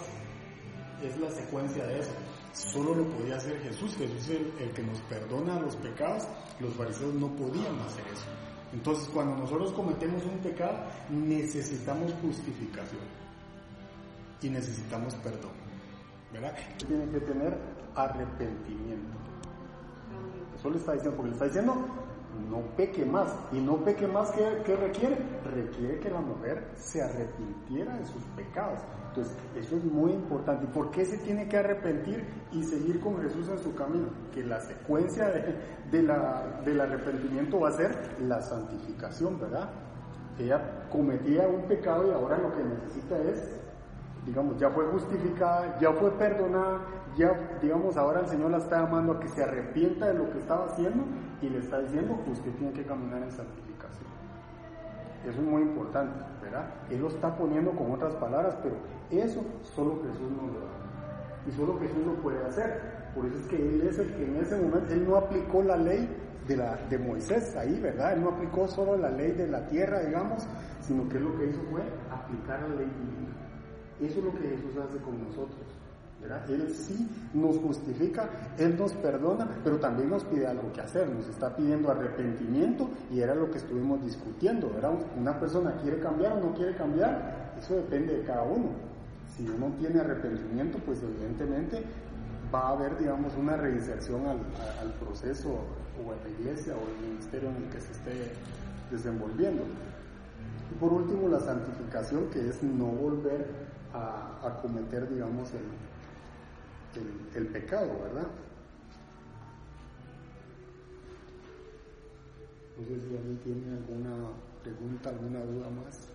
es la secuencia de eso. Solo lo podía hacer Jesús. Jesús es el, el que nos perdona los pecados. Los fariseos no podían hacer eso. Entonces, cuando nosotros cometemos un pecado, necesitamos justificación y necesitamos perdón. ¿Verdad? Tiene que tener arrepentimiento. Eso le está diciendo, porque le está diciendo, no peque más. Y no peque más, ¿qué, qué requiere? Requiere que la mujer se arrepintiera de sus pecados. Entonces, eso es muy importante. ¿Y por qué se tiene que arrepentir y seguir con Jesús en su camino? Que la secuencia de, de la, del arrepentimiento va a ser la santificación, ¿verdad? Ella cometía un pecado y ahora lo que necesita es digamos, ya fue justificada, ya fue perdonada, ya, digamos, ahora el Señor la está llamando a que se arrepienta de lo que estaba haciendo y le está diciendo que usted tiene que caminar en santificación. Eso es muy importante, ¿verdad? Él lo está poniendo con otras palabras, pero eso solo Jesús nos lo da. Y solo Jesús lo puede hacer. Por eso es que Él es el que en ese momento, Él no aplicó la ley de, la, de Moisés ahí, ¿verdad? Él no aplicó solo la ley de la tierra, digamos, sino que lo que hizo fue aplicar la ley divina. Eso es lo que Jesús hace con nosotros. Él sí nos justifica, Él nos perdona, pero también nos pide algo que hacer, nos está pidiendo arrepentimiento y era lo que estuvimos discutiendo. Una persona quiere cambiar o no quiere cambiar, eso depende de cada uno. Si uno tiene arrepentimiento, pues evidentemente va a haber, digamos, una reinserción al, al proceso o a la iglesia o el ministerio en el que se esté desenvolviendo. Y por último, la santificación, que es no volver a, a cometer, digamos, el, el, pecado, ¿verdad? No sé si alguien tiene alguna pregunta, alguna duda más.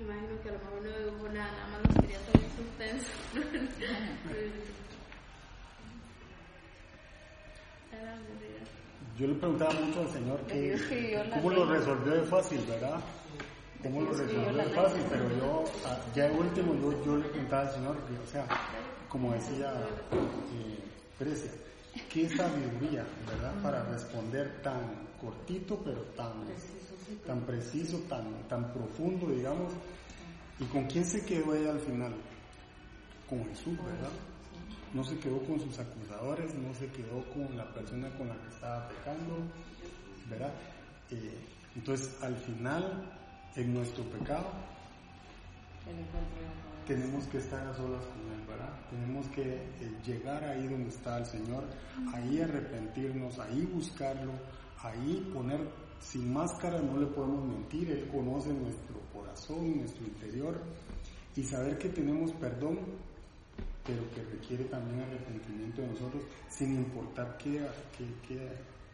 imagino que a lo mejor no dibujó nada, nada más los quería poner suspenso. Era yo le preguntaba mucho al Señor que, cómo lo resolvió de fácil, ¿verdad? ¿Cómo lo resolvió de ley. fácil? Pero yo, ah, ya de último, yo, yo le preguntaba al Señor, que, o sea, como decía eh, Precia, qué sabiduría, ¿verdad? Para responder tan cortito, pero tan, tan preciso, tan, tan profundo, digamos. ¿Y con quién se quedó ella al final? Con Jesús, ¿verdad? No se quedó con sus acusadores, no se quedó con la persona con la que estaba pecando, ¿verdad? Eh, entonces, al final, en nuestro pecado, tenemos que estar a solas con Él, ¿verdad? Tenemos que eh, llegar ahí donde está el Señor, ahí arrepentirnos, ahí buscarlo, ahí poner sin máscara, no le podemos mentir, Él conoce nuestro corazón, nuestro interior, y saber que tenemos perdón, pero que requiere también arrepentimiento de nosotros, sin importar qué,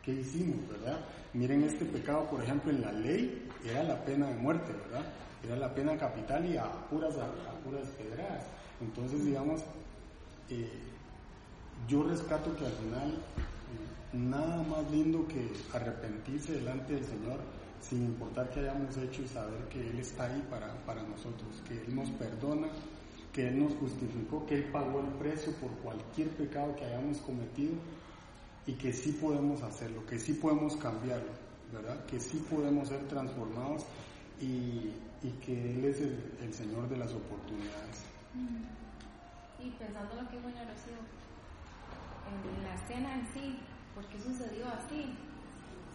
qué, hicimos, ¿verdad? Miren este pecado, por ejemplo, en la ley era la pena de muerte, ¿verdad? Era la pena capital y a puras, a puras pedradas. Entonces, digamos, eh, yo rescato que al final eh, nada más lindo que arrepentirse delante del Señor sin importar qué hayamos hecho y saber que Él está ahí para, para nosotros, que Él nos perdona, que Él nos justificó, que Él pagó el precio por cualquier pecado que hayamos cometido y que sí podemos hacerlo, que sí podemos cambiarlo, ¿verdad? Que sí podemos ser transformados y, y que Él es el, Señor de las oportunidades. Y pensando lo que Rocío, en la escena en sí, ¿por qué sucedió así?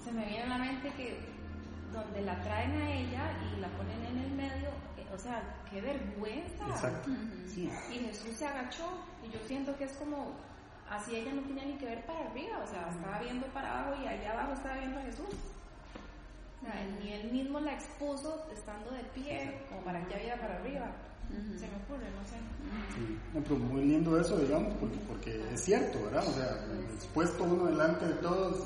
Se me viene a la mente que donde la traen a ella y la ponen en el medio, o sea, qué vergüenza. Exacto. Sí. Y Jesús se agachó y yo siento que es como, así ella no tenía ni que ver para arriba, o sea, estaba viendo para abajo y allá abajo estaba viendo a Jesús. O sea, ni él mismo la expuso estando de pie, como para que viera para arriba. Se me ocurre, no sé. Sí, no, pero muy lindo eso, digamos, porque, porque es cierto, ¿verdad? O sea, expuesto uno delante de todos,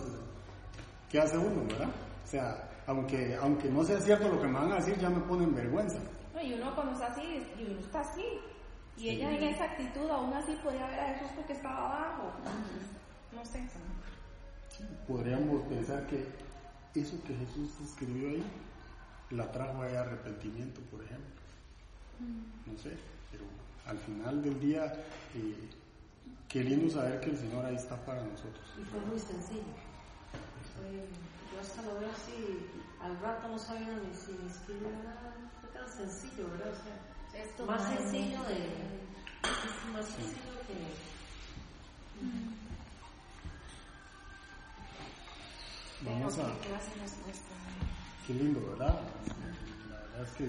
¿qué hace uno, verdad? O sea, aunque, aunque no sea cierto lo que me van a decir, ya me ponen vergüenza. No, y uno cuando está así, y uno está así. Y ella en esa actitud aún así podía ver a Jesús porque estaba abajo. No sé. Podríamos pensar que eso que Jesús escribió ahí, la trajo a arrepentimiento, por ejemplo. No sé, pero al final del día, eh, qué lindo saber que el Señor ahí está para nosotros. Y fue muy sencillo. Fue- yo hasta lo veo así, al rato no sabía ni si escribir nada. Tan sencillo, ¿verdad? O sea, Esto más sencillo de. Es más sencillo que. Vamos a, ¿Qué clase nos cuesta? qué lindo, ¿verdad? La verdad es que